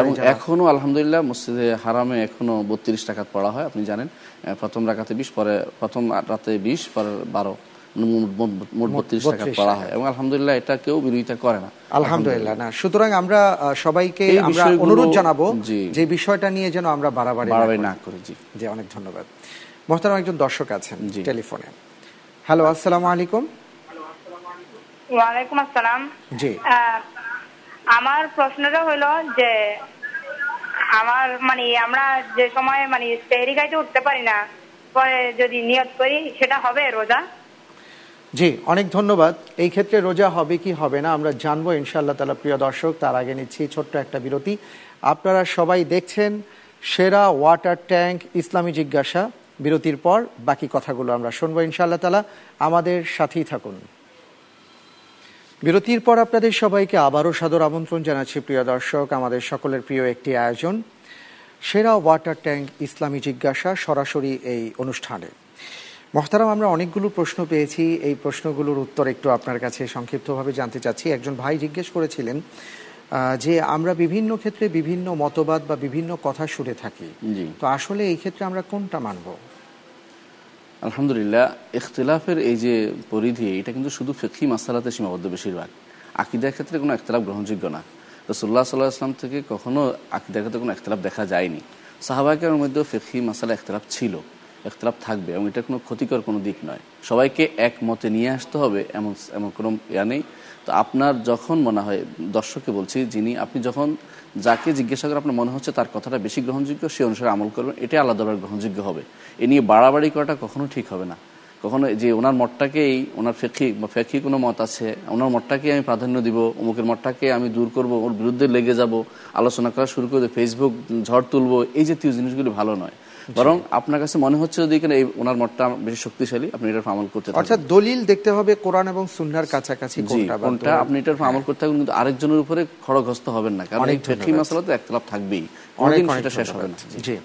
এবং এখনও আলহামদুলিল্লাহ মসজিদে হারামে এখনও বত্রিশ টাকাত পড়া হয় আপনি জানেন। প্রথম রাখাতে বিশ পরে প্রথম রাতে বিশ পরে বারো। মোট- মোট- মোট বত্রিশ টাকা 32 হয়। এবং আলহামদুলিল্লাহ এটা কেউ বিরোধিতা করে না। আলহামদুলিল্লাহ না। সুতরাং আমরা সবাইকে আমরা অনুরোধ জানাব যে বিষয়টা নিয়ে যেন আমরা বাড়াবাড়ি বাড়াবাড়ি না করি জি। জি অনেক ধন্যবাদ। মোহতারাম একজন দর্শক আছেন টেলিফোনে। হ্যালো আসসালামু আলাইকুম। ওয়ালাইকুম আসসালাম। জি। আমার প্রশ্নটা হলো যে আমার মানে আমরা যে সময় মানে উঠতে পারি না পরে যদি নিয়ত করি সেটা হবে রোজা? জি, অনেক ধন্যবাদ। এই ক্ষেত্রে রোজা হবে কি হবে না আমরা জানব ইনশাআল্লাহ তালা প্রিয় দর্শক। তার আগে নিচ্ছি ছোট্ট একটা বিরতি। আপনারা সবাই দেখছেন সেরা ওয়াটার ট্যাঙ্ক ইসলামী জিজ্ঞাসা। বিরতির পর বাকি কথাগুলো আমরা শুনব ইনশাআল্লাহ তালা আমাদের সাথেই থাকুন। বিরতির পর আপনাদের সবাইকে আবারও সাদর আমন্ত্রণ জানাচ্ছি, প্রিয় দর্শক, আমাদের সকলের প্রিয় একটি আয়োজন। সেরা ওয়াটার ট্যাঙ্ক ইসলামী জিজ্ঞাসা সরাসরি এই অনুষ্ঠানে। মহতারাম আমরা অনেকগুলো প্রশ্ন পেয়েছি। এই প্রশ্নগুলোর উত্তর একটু আপনার কাছে সংক্ষিপ্তভাবে জানতে চাচ্ছি। একজন ভাই জিজ্ঞেস করেছিলেন যে আমরা বিভিন্ন ক্ষেত্রে বিভিন্ন মতবাদ বা বিভিন্ন কথা শুনে থাকি। তো আসলে এই ক্ষেত্রে আমরা কোনটা মানব? আলহামদুলিল্লাহ ইখতিলাফের এই যে পরিধি এটা কিন্তু শুধু ফিকি মাসালাতে সীমাবদ্ধ বেশিরভাগ। আকিদার ক্ষেত্রে কোনো একতলাফ গ্রহণযোগ্য না। রসুল্লাহ সাল্লাহ আসলাম থেকে কখনো আকিদার ক্ষেত্রে কোনো একতলাফ দেখা যায়নি। সাহাবাকের মধ্যেও ফিকি মাসালা একতলাফ ছিল। একতলাফ থাকবে এবং এটা কোনো ক্ষতিকর কোনো দিক নয়। সবাইকে এক মতে নিয়ে আসতে হবে এমন এমন কোনো ইয়া নেই। তো আপনার যখন মনে হয়, দর্শককে বলছি, যিনি, আপনি যখন যাকে জিজ্ঞাসা করে আপনার মনে হচ্ছে তার কথাটা বেশি গ্রহণযোগ্য, সে অনুসারে আমল করবেন, এটাই আলাদাভাবে গ্রহণযোগ্য হবে। এ নিয়ে বাড়াবাড়ি করাটা কখনো ঠিক হবে না। কখনো যে ওনার মতটাকেই ওনার ফেকি বা ফেকি কোনো মত আছে, ওনার মতটাকে আমি প্রাধান্য দিব, অমুকের মতটাকে আমি দূর করব, ওর বিরুদ্ধে লেগে যাব, আলোচনা করা শুরু করে ফেসবুক ঝড় তুলবো, এই জাতীয় জিনিসগুলি ভালো নয়। বরং আপনার কাছে মনে হচ্ছে যদি এখানে এই ওনার মতটা বেশি শক্তিশালী আপনি এটার উপর আমল করতে অর্থাৎ দলিল দেখতে হবে কোরআন এবং সুন্নাহর কাছাকাছি কোনটা। আপনি এটার উপর আমল করতে থাকুন কিন্তু আরেকজনের উপরে খড়গস্ত হবেন না কারণ এই ফেকি ধন্যবাদ। মাসালাতে একতলাপ থাকবেই। অনেক সেটা শেষ হবে না। জি।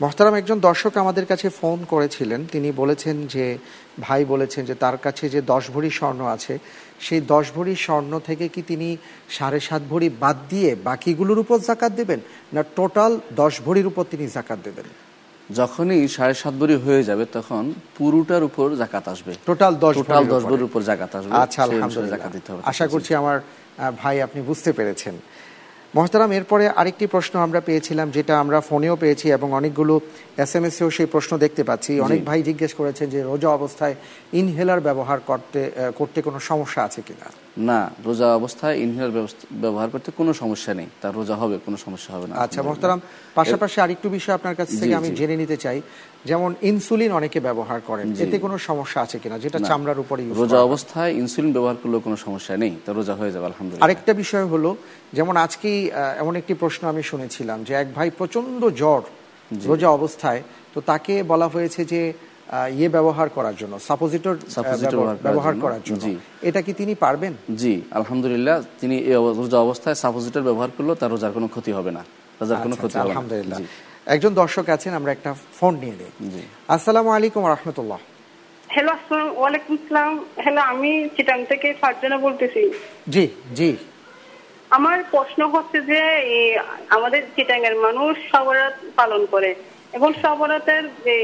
মহতারাম একজন দর্শক আমাদের কাছে ফোন করেছিলেন। তিনি বলেছেন যে ভাই বলেছেন যে তার কাছে যে দশ ভরি স্বর্ণ আছে সেই দশ ভরি স্বর্ণ থেকে কি তিনি সাড়ে সাত ভরি বাদ দিয়ে বাকিগুলোর উপর জাকাত দেবেন? না টোটাল দশ ভরির উপর তিনি জাকাত দেবেন? যখনই সাড়ে সাত বড়ি হয়ে যাবে তখন পুরোটার উপর জাকাত আসবে। টোটাল দশ টোটাল দশ। বড়ির উপর জাকাত আসবে। আচ্ছা জাকাত দিতে হবে। আশা করছি আমার ভাই আপনি বুঝতে পেরেছেন। মহতারাম এরপরে আরেকটি প্রশ্ন আমরা পেয়েছিলাম যেটা আমরা ফোনেও পেয়েছি এবং অনেকগুলো এস এম এসেও সেই প্রশ্ন দেখতে পাচ্ছি। অনেক ভাই জিজ্ঞেস করেছেন যে রোজা অবস্থায় ইনহেলার ব্যবহার করতে করতে কোনো সমস্যা আছে কিনা? না রোজা অবস্থায় ইনহেলার ব্যবহার করতে কোনো সমস্যা নেই। তার রোজা হবে কোনো সমস্যা হবে না। আচ্ছা মোহতারাম পাশাপাশি আরেকটু বিষয় আপনার কাছ থেকে আমি জেনে নিতে চাই। যেমন ইনসুলিন অনেকে ব্যবহার করেন। এতে কোনো সমস্যা আছে কিনা? যেটা চামড়ার উপরে রোজা অবস্থায় ইনসুলিন ব্যবহার করলেও কোনো সমস্যা নেই। তার রোজা হয়ে যাবে আলহামদুলিল্লাহ। আরেকটা বিষয় হলো যেমন আজকেই এমন একটি প্রশ্ন আমি শুনেছিলাম যে এক ভাই প্রচণ্ড জ্বর রোজা অবস্থায় তো তাকে বলা হয়েছে যে ইয়ে ব্যবহার করার জন্য সাপোজিটর ব্যবহার করার জন্য। এটা কি তিনি পারবেন? জি আলহামদুলিল্লাহ তিনি এই রোজা অবস্থায় সাপোজিটর ব্যবহার করলেও তার রোজার কোনো ক্ষতি হবে না। রোজার কোনো আচ্ছা, ক্ষতি আচ্ছা, হবে না। আলহামদুলিল্লাহ। একজন দর্শক আছেন আমরা একটা ফোন নিয়ে নিই। আসসালামু আলাইকুম রহমতুল্লাহ হ্যালো আসসালাম ওয়ালাইকুম আসসালাম হ্যালো আমি চিটাং থেকে ফারজানা বলতেছি। জি জি। আমার প্রশ্ন হচ্ছে যে এই আমাদের চিটাঙ্গের মানুষ সবরাত পালন করে এবং সবরাতের যে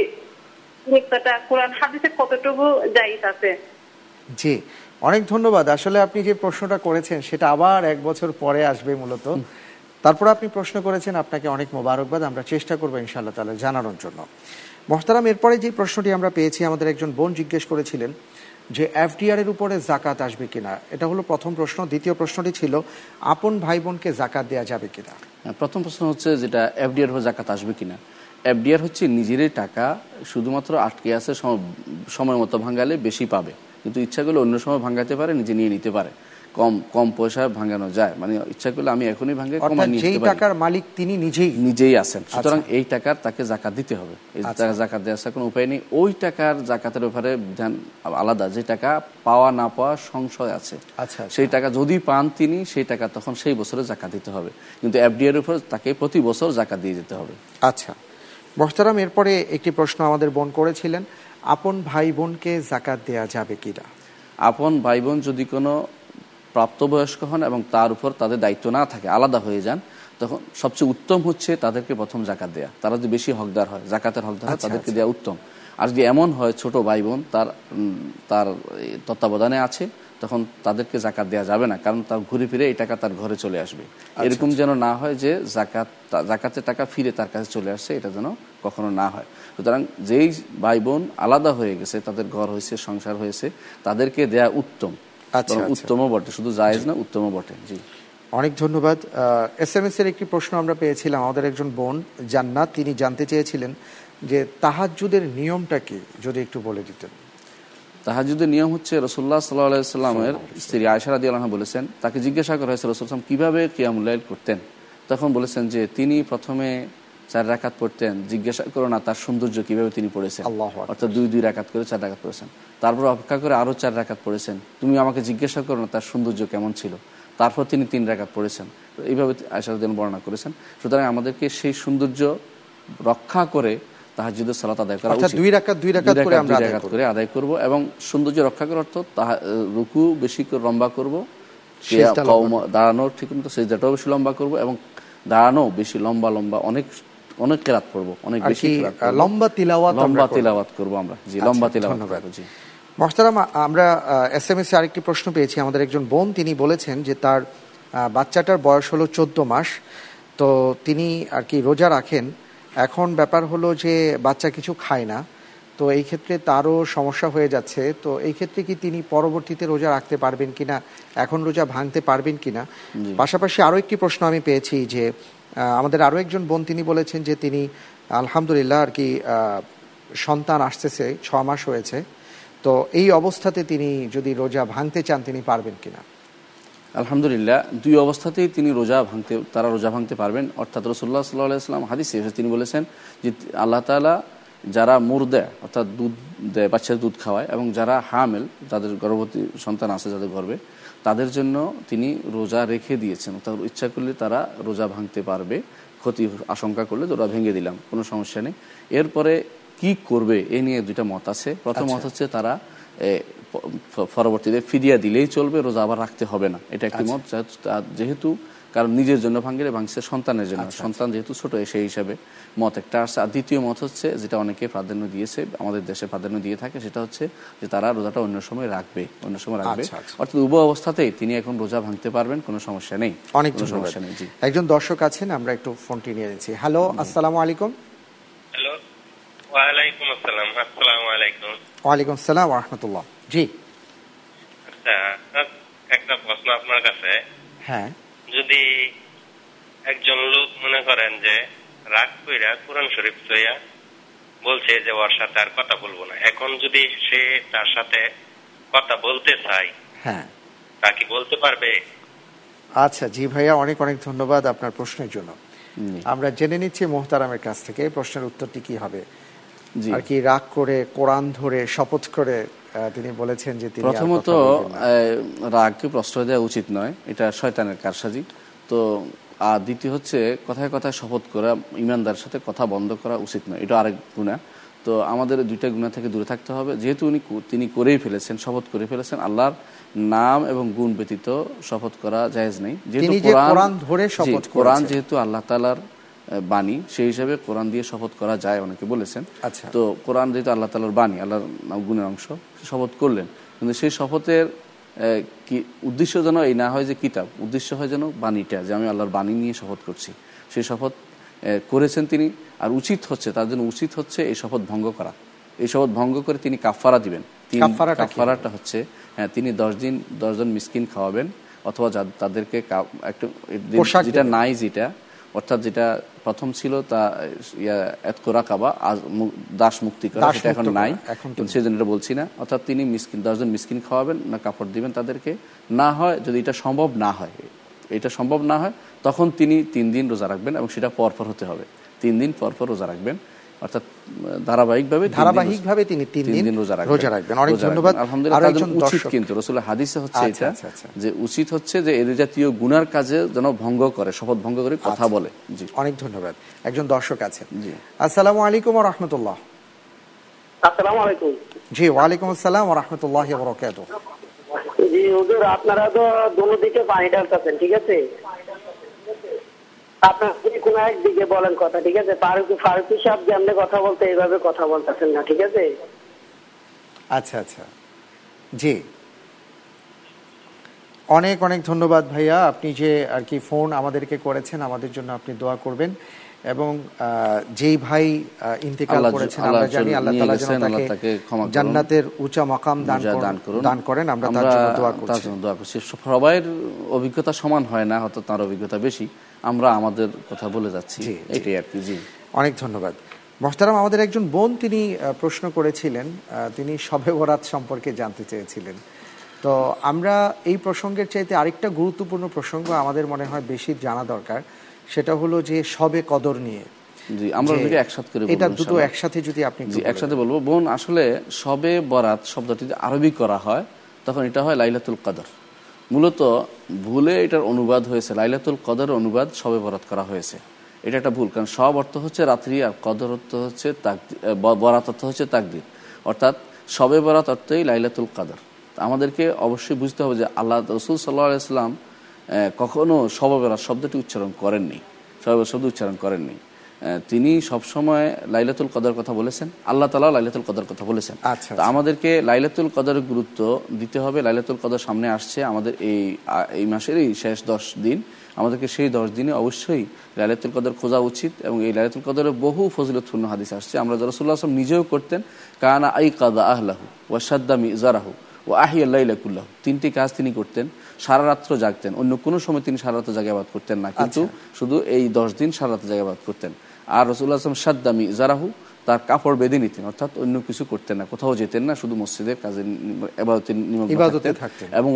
নিকটাটা কোরআন হাদিসে কতটুকু জায়গা আছে? জি অনেক ধন্যবাদ। আসলে আপনি যে প্রশ্নটা করেছেন সেটা আবার এক বছর পরে আসবে মূলত। তারপর আপনি প্রশ্ন করেছেন আপনাকে অনেক মোবারকবাদ। আমরা চেষ্টা করব ইনশাআল্লাহ তাহলে জানানোর জন্য। মোহতারাম এরপরে যে প্রশ্নটি আমরা পেয়েছি আমাদের একজন বোন জিজ্ঞেস করেছিলেন যে এফডিআর এর উপরে জাকাত আসবে কিনা? এটা হলো প্রথম প্রশ্ন। দ্বিতীয় প্রশ্নটি ছিল আপন ভাই বোনকে জাকাত দেওয়া যাবে কিনা? হ্যাঁ, প্রথম প্রশ্ন হচ্ছে যেটা এফডিআর জাকাত আসবে কিনা? এফডিআর হচ্ছে নিজেরই টাকা শুধুমাত্র আটকে আছে সম- সময় মতো ভাঙালে বেশি পাবে। কিন্তু ইচ্ছা করলে অন্য সময় ভাঙাতে পারে নিজে নিয়ে নিতে পারে। কম কম পয়সায় ভাঙানো যায়। মানে ইচ্ছা করলে আমি এখনই ভাঙে যেই টাকার মালিক তিনি নিজেই। নিজেই আছেন। সুতরাং এই টাকার তাকে জাকাত দিতে হবে। এই আচ্ছা। টাকা জাকাত দেওয়ার ছাড়া কোনো উপায় নেই। ওই টাকার জাকাতের ব্যাপারে বিধান আলাদা। যে টাকা পাওয়া না পাওয়া সংশয় আছে। আচ্ছা, আচ্ছা। সেই টাকা যদি পান তিনি সেই টাকা তখন সেই বছরে জাকাত দিতে হবে। কিন্তু এফডিআর উপর তাকে প্রতি বছর জাকাত দিয়ে যেতে হবে। আচ্ছা। মোহতারাম এরপরে একটি প্রশ্ন আমাদের বোন করেছিলেন আপন ভাই বোনকে জাকাত দেয়া যাবে কিনা? আপন ভাই বোন যদি কোনো প্রাপ্তবয়স্ক হন এবং তার উপর তাদের দায়িত্ব না থাকে আলাদা হয়ে যান তখন সবচেয়ে উত্তম হচ্ছে তাদেরকে প্রথম জাকাত দেয়া। তারা যদি বেশি হকদার হয় জাকাতের হকদার হয় আচ্ছা, তাদেরকে আচ্ছা। দেওয়া উত্তম। আর যদি এমন হয় ছোট ভাই বোন তার তার তত্ত্বাবধানে আছে তখন তাদেরকে জাকাত দেওয়া যাবে না কারণ তার ঘুরে ফিরে এই টাকা তার ঘরে চলে আসবে। আচ্ছা, এরকম যেন না হয় যে জাকাত জাকাতের টাকা ফিরে তার কাছে চলে আসছে এটা যেন কখনো না হয়। সুতরাং যেই ভাই বোন আলাদা হয়ে গেছে তাদের ঘর হয়েছে সংসার হয়েছে তাদেরকে দেয়া উত্তম। আচ্ছা, আচ্ছা। উত্তমও বটে শুধু জায়েজ না উত্তমও বটে জি। অনেক ধন্যবাদ। এস এম এস এর একটি প্রশ্ন আমরা পেয়েছিলাম আমাদের একজন বোন জান্নাত তিনি জানতে চেয়েছিলেন যে তাহাজ্জুদের নিয়মটা কি যদি একটু বলে দিতেন। তাহাজুদের নিয়ম হচ্ছে রসুল্লাহ সাল্লাহ সাল্লামের স্ত্রী আয়সা রাদি আল্লাহ বলেছেন তাকে জিজ্ঞাসা করা হয়েছে রসুল কীভাবে কিয়ামুল্লাইল করতেন? তখন বলেছেন যে তিনি প্রথমে চার রাকাত পড়তেন জিজ্ঞাসা করো না তার সৌন্দর্য কীভাবে তিনি পড়েছেন। আল্লাহু অর্থাৎ দুই দুই রাকাত করে চার রাকাত পড়েছেন। তারপর অপেক্ষা করে আরও চার রাকাত পড়েছেন। তুমি আমাকে জিজ্ঞাসা করো না তার সৌন্দর্য কেমন ছিল। তারপর তিনি তিন রাকাত পড়েছেন। এইভাবে আয়সারদিন বর্ণনা করেছেন। সুতরাং আমাদেরকে সেই সৌন্দর্য রক্ষা করে তাহাজুদের সালাত আদায় করা উচিত। দুই রাকাত দুই রাকাত করে আমরা আদায় রাকাত করব। করে আদায় করব এবং সৌন্দর্য রক্ষা করার অর্থ রুকু বেশি করে লম্বা করব লম্বা দাঁড়ানো ঠিক মতো সেজদাটাও বেশি লম্বা করব এবং দাঁড়ানো বেশি লম্বা লম্বা অনেক অনেক কেরাত করব অনেক বেশি। লম্বা তিলাওয়াত লম্বা তিলাওয়াত করব আমরা জি লম্বা আচ্ছা, তিলাওয়াত ধন্যবাদ। করব জি মোহতারাম আমরা এস এম এস আরেকটি প্রশ্ন পেয়েছি আমাদের একজন বোন তিনি বলেছেন যে তার বাচ্চাটার বয়স হলো চোদ্দ মাস তো তিনি আর কি রোজা রাখেন এখন ব্যাপার হলো যে বাচ্চা কিছু খায় না তো এই ক্ষেত্রে তারও সমস্যা হয়ে যাচ্ছে। তো এই ক্ষেত্রে কি তিনি পরবর্তীতে রোজা রাখতে পারবেন কিনা এখন রোজা ভাঙতে পারবেন কিনা? পাশাপাশি আরও একটি প্রশ্ন আমি পেয়েছি যে আহ, আমাদের আরও একজন বোন তিনি বলেছেন যে তিনি আলহামদুলিল্লাহ আর কি আহ, সন্তান আসতেছে ছ মাস হয়েছে। তো এই অবস্থাতে তিনি যদি রোজা ভাঙতে চান তিনি পারবেন কিনা? আলহামদুলিল্লাহ দুই অবস্থাতেই তিনি রোজা ভাঙতে তারা রোজা ভাঙতে পারবেন। অর্থাৎ রসুল্লাহ সাল্লাহ ইসলাম হাদিসে তিনি বলেছেন যে আল্লাহ তালা যারা মুর দেয় অর্থাৎ দুধ দেয় বাচ্চাদের দুধ খাওয়ায় এবং যারা হামেল যাদের গর্ভবতী সন্তান আছে যাদের গর্বে তাদের জন্য তিনি রোজা রেখে দিয়েছেন। অর্থাৎ ইচ্ছা করলে তারা রোজা ভাঙতে পারবে। ক্ষতি আশঙ্কা করলে তো ওরা ভেঙে দিলাম কোনো সমস্যা নেই। এরপরে কি করবে এ নিয়ে দুইটা মত আছে। প্রথম মত হচ্ছে তারা পরবর্তীতে ফিদিয়া দিলেই চলবে রোজা আবার রাখতে হবে না। এটা একটি মত যেহেতু কারণ নিজের জন্য ভাঙলে ভাঙছে সন্তানের জন্য। সন্তান যেহেতু ছোট সেই হিসাবে মত একটা আসছে আর দ্বিতীয় মত হচ্ছে যেটা অনেকে প্রাধান্য দিয়েছে আমাদের দেশে প্রাধান্য দিয়ে থাকে সেটা হচ্ছে যে তারা রোজাটা অন্য সময় রাখবে অন্য সময় রাখবে। আচ্ছা, আচ্ছা। অর্থাৎ উভয় অবস্থাতেই তিনি এখন রোজা ভাঙতে পারবেন কোনো সমস্যা নেই। অনেক কোনো সমস্যা নেই একজন দর্শক আছেন আমরা একটু ফোনটি নিয়ে নিচ্ছি। হ্যালো আসসালামু আলাইকুম। হ্যালো ওয়ালাইকুম আসসালাম আসসালামু আলাইকুম। ওয়ালাইকুম আসসালাম রহমতুল্লাহ। জি। আচ্ছা একটা প্রশ্ন আপনার কাছে। হ্যাঁ। যদি একজন লোক মনে করেন যে রাগ কইরা কোরআন শরীফ লইয়া বলছে যে ওর সাথে আর কথা বলব না এখন যদি সে তার সাথে কথা বলতে চায় হ্যাঁ। তা কি বলতে পারবে? আচ্ছা জি ভাইয়া অনেক অনেক ধন্যবাদ আপনার প্রশ্নের জন্য। আমরা জেনে নিচ্ছি মোহতারামের কাছ থেকে প্রশ্নের উত্তরটি কি হবে। আর কি রাগ করে কোরআন ধরে শপথ করে তিনি বলেছেন যে তিনি প্রথমত রাগকে প্রশ্রয় দেওয়া উচিত নয় এটা শয়তানের কারসাজি। তো আর দ্বিতীয় হচ্ছে কথায় কথায় শপথ করা ইমানদার সাথে কথা বন্ধ করা উচিত নয় এটা আরেক গুণা। তো আমাদের দুইটা গুণা থেকে দূরে থাকতে হবে। যেহেতু উনি তিনি করেই ফেলেছেন শপথ করে ফেলেছেন আল্লাহর নাম এবং গুণ ব্যতীত শপথ করা জায়েজ নেই। যেহেতু কোরআন ধরে শপথ কোরআন যেহেতু আল্লাহ তালার বাণী সেই হিসাবে কোরআন দিয়ে শপথ করা যায় অনেকে বলেছেন। আচ্ছা। তো কোরআন যেহেতু আল্লাহ তালার বাণী আল্লাহর গুণের অংশ শপথ করলেন। কিন্তু সেই শপথের কি উদ্দেশ্য যেন এই না হয় যে কিতাব উদ্দেশ্য হয় যেন বাণীটা যে আমি আল্লাহর বাণী নিয়ে শপথ করছি। সেই শপথ করেছেন তিনি আর উচিত হচ্ছে তার জন্য উচিত হচ্ছে এই শপথ ভঙ্গ করা। এই শপথ ভঙ্গ করে তিনি কাফফারা দিবেন। তিন- কাফফারাটা কি? কাফফারাটা হচ্ছে হ্যাঁ তিনি দশ দিন দশজন মিসকিন খাওয়াবেন অথবা তাদেরকে একটু যেটা নাই যেটা অর্থাৎ যেটা প্রথম ছিল তা ইয়া রাকাবা কাবা আজ দাস মুক্তি করা সেটা এখন নাই। সেজন্য এটা বলছি না। অর্থাৎ তিনি মিসকিন দশজন মিসকিন খাওয়াবেন না কাপড় দিবেন তাদেরকে। না হয় যদি এটা সম্ভব না হয় এটা সম্ভব না হয় তখন তিনি তিন দিন রোজা রাখবেন এবং সেটা পরপর হতে হবে। তিন দিন পরপর রোজা রাখবেন। অর্থাৎ ধারাবাহিকভাবে ধারাবাহিকভাবে তিনি তিন দিন রোজা রাখবেন। অনেক ধন্যবাদ। আলহামদুলিল্লাহ আরও তাদের একজন উচিত দর্শক। কিন্তু রসুলের হাদিসে হচ্ছে আচ্ছা, এটা আচ্ছা, আচ্ছা। যে উচিত হচ্ছে যে এদের জাতীয় গুনার কাজে যেন ভঙ্গ করে শপথ ভঙ্গ করে কথা। বলে। জি। অনেক ধন্যবাদ। একজন দর্শক আছেন। জি। আসসালামু আলাইকুম রহমতুল্লাহ। আসসালামু আলাইকুম। জি ওয়ালাইকুম আসসালাম রহমতুল্লাহ বরকাত জি হুজুর আপনারা তো দোনো দিকে পানি ঢালতেছেন ঠিক আছে? আপনার যদি কোনো একদিকে বলেন কথা ঠিক আছে? ফারুক ফারুকি সাহেব যেমনি কথা বলতে এইভাবে কথা বলতেছেন না ঠিক আছে? আচ্ছা আচ্ছা। জি। অনেক অনেক ধন্যবাদ ভাইয়া। আপনি যে আর কি ফোন আমাদেরকে করেছেন আমাদের জন্য আপনি দোয়া করবেন এবং আহ, যেই ভাই ইন্তেকাল করেছেন আমরা জানি আল্লাহ তাআলা যেন তাকে। জান্নাতের উঁচা মাকাম দান করুন দান করেন আমরা তার জন্য দোয়া করছি। জন্য দোয়া করছি। সবাইয়ের অভিজ্ঞতা সমান হয় না হয়তো তার অভিজ্ঞতা বেশি। আমরা আমাদের কথা বলে যাচ্ছি। এটাই আর কি জি। অনেক ধন্যবাদ। মোহতারাম আমাদের একজন বোন তিনি প্রশ্ন করেছিলেন তিনি শবে বরাত সম্পর্কে জানতে চেয়েছিলেন। তো আমরা এই প্রসঙ্গের চাইতে আরেকটা গুরুত্বপূর্ণ প্রসঙ্গ আমাদের মনে হয় বেশি জানা দরকার সেটা হলো যে শবে কদর নিয়ে। জি আমরা একসাথে করে এটা দুটো একসাথে যদি আপনি জি একসাথে বলব বোন আসলে সবে বরাত শব্দটি যদি আরবি করা হয় তখন এটা হয় লাইলাতুল কদর। মূলত ভুলে এটার অনুবাদ হয়েছে। লাইলাতুল কদর অনুবাদ সবে বরাত করা হয়েছে। এটা একটা ভুল, কারণ সব অর্থ হচ্ছে রাত্রি আর কদর অর্থ হচ্ছে বরাত অর্থ হচ্ছে তাকদির। অর্থাৎ সবে বরাত অর্থই লাইলাতুল কদর। আমাদেরকে অবশ্যই বুঝতে হবে যে আল্লাহ রসুল সাল্লাহ আলাইসলাম কখনো সবে বরাত শব্দটি উচ্চারণ করেননি। সবে শব্দ উচ্চারণ করেননি। তিনি সবসময় লাইলাতুল কদর কথা বলেছেন। আল্লাহ তালা লাইলাতুল কদর কথা বলেছেন। আচ্ছা, তো আমাদেরকে লাইলাতুল কদরের গুরুত্ব দিতে হবে। লাইলাতুল কদর সামনে আসছে আমাদের এই এই মাসেরই শেষ দশ দিন। আমাদেরকে সেই দশ দিনে অবশ্যই লাইলাতুল কদর খোঁজা উচিত এবং এই লাইলাতুল কদরের বহু ফজিলতপূর্ণ হাদিস আসছে। আমরা রসুল্লাহ আসলাম নিজেও করতেন কানা আই কাদা আহলাহু ওয়াসাদ্দামি ইজারাহু ও আহিয়াল্লাহ তিনটি কাজ তিনি করতেন। সারা রাত্র জাগতেন। অন্য কোনো সময় তিনি সারা রাত্র জাগে আবাদ করতেন না। কিন্তু শুধু এই দশ দিন সারা রাত্র জাগে আবাদ করতেন। আর রসুল্লাহ আসলাম সাদ্দামি ইজারাহু তার কাপড় বেঁধে নিতেন অর্থাৎ অন্য কিছু করতেন না কোথাও যেতেন না শুধু মসজিদের কাজে। এবং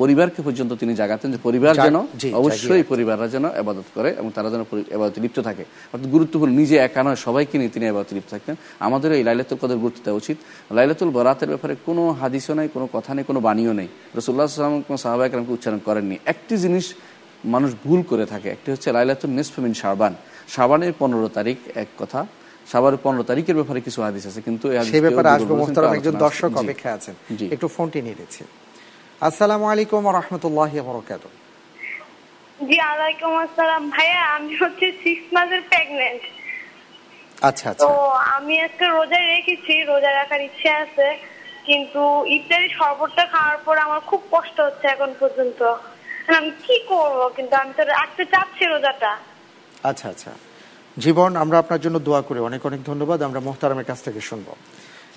পরিবারকে পর্যন্ত তিনি জাগাতেন যে পরিবার যেন অবশ্যই পরিবাররা যেন এবাদত করে এবং তারা যেন এবাদতে লিপ্ত থাকে। অর্থাৎ গুরুত্বপূর্ণ নিজে একা নয় সবাইকে নিয়ে তিনি এবাদতে লিপ্ত থাকতেন। আমাদের এই লাইলাতুল কদর গুরুত্ব দেওয়া উচিত। লাইলাতুল বরাতের ব্যাপারে কোনো হাদিসও নেই কোনো কথা নেই কোনো বাণীও নেই। রসুল্লাহ সাল্লাম কোনো সাহাবাহিক উচ্চারণ করেননি। একটি জিনিস মানুষ ভুল করে থাকে একটি হচ্ছে লাইলাতুল নিসফমিন শাবান। শাবানের পনেরো তারিখ এক কথা। শাবানের পনেরো তারিখের ব্যাপারে কিছু হাদিস আছে কিন্তু সেই ব্যাপারে আসব মোহতারাম একজন দর্শক। অপেক্ষায় আছেন। একটু ফোনটি নিয়ে নিচ্ছি আসসালামু আলাইকুম রহমতুল্লাহ বরকাত জি আলাইকুম আসসালাম। ভাইয়া আমি হচ্ছে সিক্স মাসের প্রেগনেন্ট আচ্ছা আচ্ছা। তো আমি আজকে রোজা রেখেছি রোজা রাখার ইচ্ছে আছে কিন্তু ইফতারি শরবতটা খাওয়ার পর আমার খুব কষ্ট হচ্ছে এখন পর্যন্ত। আমি কি করব? কিন্তু আমি তো রাখতে চাচ্ছি রোজাটা। আচ্ছা আচ্ছা। জীবন আমরা আপনার জন্য দোয়া করি। অনেক অনেক ধন্যবাদ। আমরা মোহতারামের কাছ থেকে শুনব।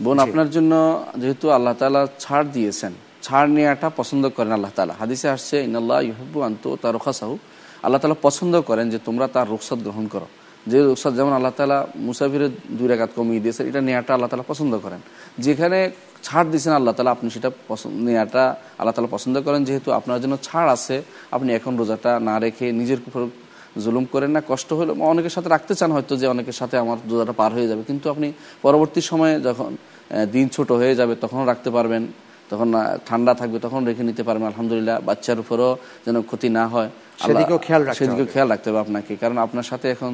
বোন আপনার জন্য যেহেতু আল্লাহ তালা ছাড় দিয়েছেন ছাড় নেওয়াটা পছন্দ করেন আল্লাহ তালা হাদিসে আসছে ইনাল্লাহ ইহব্বু আন্ত তার রোখাসাহু। আল্লাহ তালা পছন্দ করেন যে তোমরা তার রুখসাদ গ্রহণ করো। যে রুখসাদ যেমন আল্লাহ তালা মুসাফিরের দুই রেখাত কমিয়ে দিয়েছেন এটা নেওয়াটা আল্লাহ তালা পছন্দ করেন। যেখানে ছাড় দিয়েছেন আল্লাহ তালা আপনি সেটা পছন্দ নেওয়াটা আল্লাহ তালা পছন্দ করেন। যেহেতু আপনার জন্য ছাড় আছে আপনি এখন রোজাটা না রেখে নিজের জুলুম করেন না কষ্ট হলে অনেকের সাথে রাখতে চান হয়তো যে অনেকের সাথে আমার রোজাটা পার হয়ে যাবে কিন্তু আপনি পরবর্তী সময়ে যখন দিন ছোট হয়ে যাবে তখনও রাখতে পারবেন তখন ঠান্ডা থাকবে তখন রেখে নিতে পারবেন আলহামদুলিল্লাহ বাচ্চার উপরও যেন ক্ষতি না হয় সেদিকেও খেয়াল রাখতে হবে। আপনাকে কারণ আপনার সাথে এখন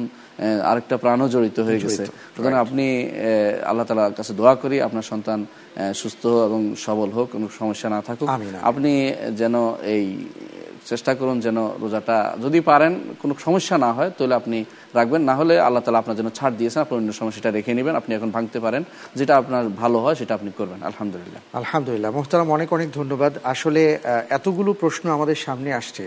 আরেকটা প্রাণও জড়িত হয়ে গেছে সুতরাং আপনি আল্লাহ তালার কাছে দোয়া করি আপনার সন্তান সুস্থ এবং সবল হোক কোনো সমস্যা না থাকুক। আপনি যেন এই চেষ্টা করুন যেন রোজাটা যদি পারেন, কোনো সমস্যা না হয়, তাহলে আপনি রাখবেন। না হলে আল্লাহ তালা আপনার জন্য ছাড় দিয়েছেন, আপনি অন্য সময় সেটা রেখে নেবেন, আপনি এখন ভাঙতে পারেন। যেটা আপনার ভালো হয়, সেটা আপনি করবেন। আলহামদুলিল্লাহ। আলহামদুলিল্লাহ। মোহতারাম, অনেক অনেক ধন্যবাদ। আসলে এতগুলো প্রশ্ন আমাদের সামনে আসছে।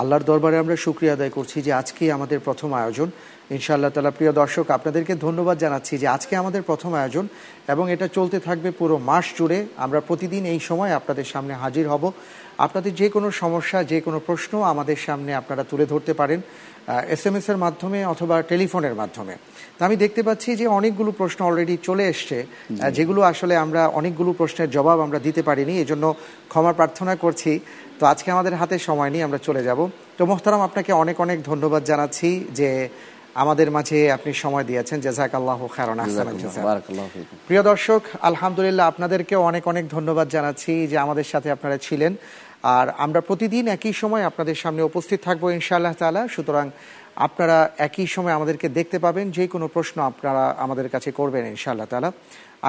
আল্লাহর দরবারে আমরা শুক্রিয়া আদায় করছি যে আজকে আমাদের প্রথম আয়োজন। ইনশাআল্লাহ তালা প্রিয় দর্শক, আপনাদেরকে ধন্যবাদ জানাচ্ছি যে আজকে আমাদের প্রথম আয়োজন। এবং এটা চলতে থাকবে পুরো মাস জুড়ে। আমরা প্রতিদিন এই সময় আপনাদের সামনে হাজির হব। আপনাদের যে কোনো সমস্যা যে কোনো প্রশ্ন আমাদের সামনে আপনারা তুলে ধরতে পারেন এস এম এস এর মাধ্যমে অথবা টেলিফোনের মাধ্যমে। তো আমি দেখতে পাচ্ছি যে অনেকগুলো প্রশ্ন অলরেডি চলে এসছে যেগুলো আসলে আমরা অনেকগুলো প্রশ্নের জবাব আমরা দিতে পারিনি এজন্য ক্ষমা প্রার্থনা করছি। তো আজকে আমাদের হাতে সময় নেই আমরা চলে যাব। তো মোহতারাম আপনাকে অনেক অনেক ধন্যবাদ জানাচ্ছি যে আমাদের মাঝে আপনি সময় দিয়েছেন। জেজাক আল্লাহ ফিকুম। প্রিয় দর্শক আলহামদুলিল্লাহ আপনাদেরকেও অনেক অনেক ধন্যবাদ জানাচ্ছি যে আমাদের সাথে আপনারা ছিলেন। আর আমরা প্রতিদিন একই সময় আপনাদের সামনে উপস্থিত থাকব ইনশাআল্লাহ তালা সুতরাং আপনারা একই সময় আমাদেরকে দেখতে পাবেন যে কোনো প্রশ্ন আপনারা আমাদের কাছে করবেন ইনশাআল্লাহ তালা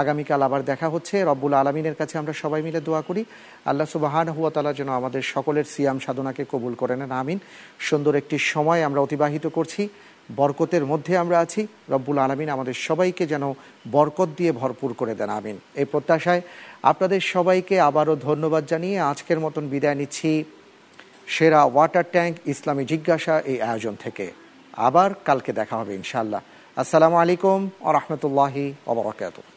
আগামীকাল আবার দেখা হচ্ছে। রব্বুল আলমিনের কাছে আমরা সবাই মিলে দোয়া করি। আল্লাহ সুবাহান হুয়া তালা যেন আমাদের সকলের সিয়াম সাধনাকে কবুল করে নেন। আমিন। সুন্দর একটি সময় আমরা অতিবাহিত করছি। বরকতের মধ্যে আমরা আছি। রব্বুল আলমিন আমাদের সবাইকে যেন বরকত দিয়ে ভরপুর করে দেন, আমিন। এই প্রত্যাশায় আপনাদের সবাইকে আবারও ধন্যবাদ জানিয়ে আজকের মতন বিদায় নিচ্ছি। সেরা ওয়াটার ট্যাঙ্ক ইসলামী জিজ্ঞাসা এই আয়োজন থেকে। আবার কালকে দেখা হবে ইনশাল্লাহ আসসালামু আলাইকুম আ রহমতুল্লাহি ওবরাকাতুহ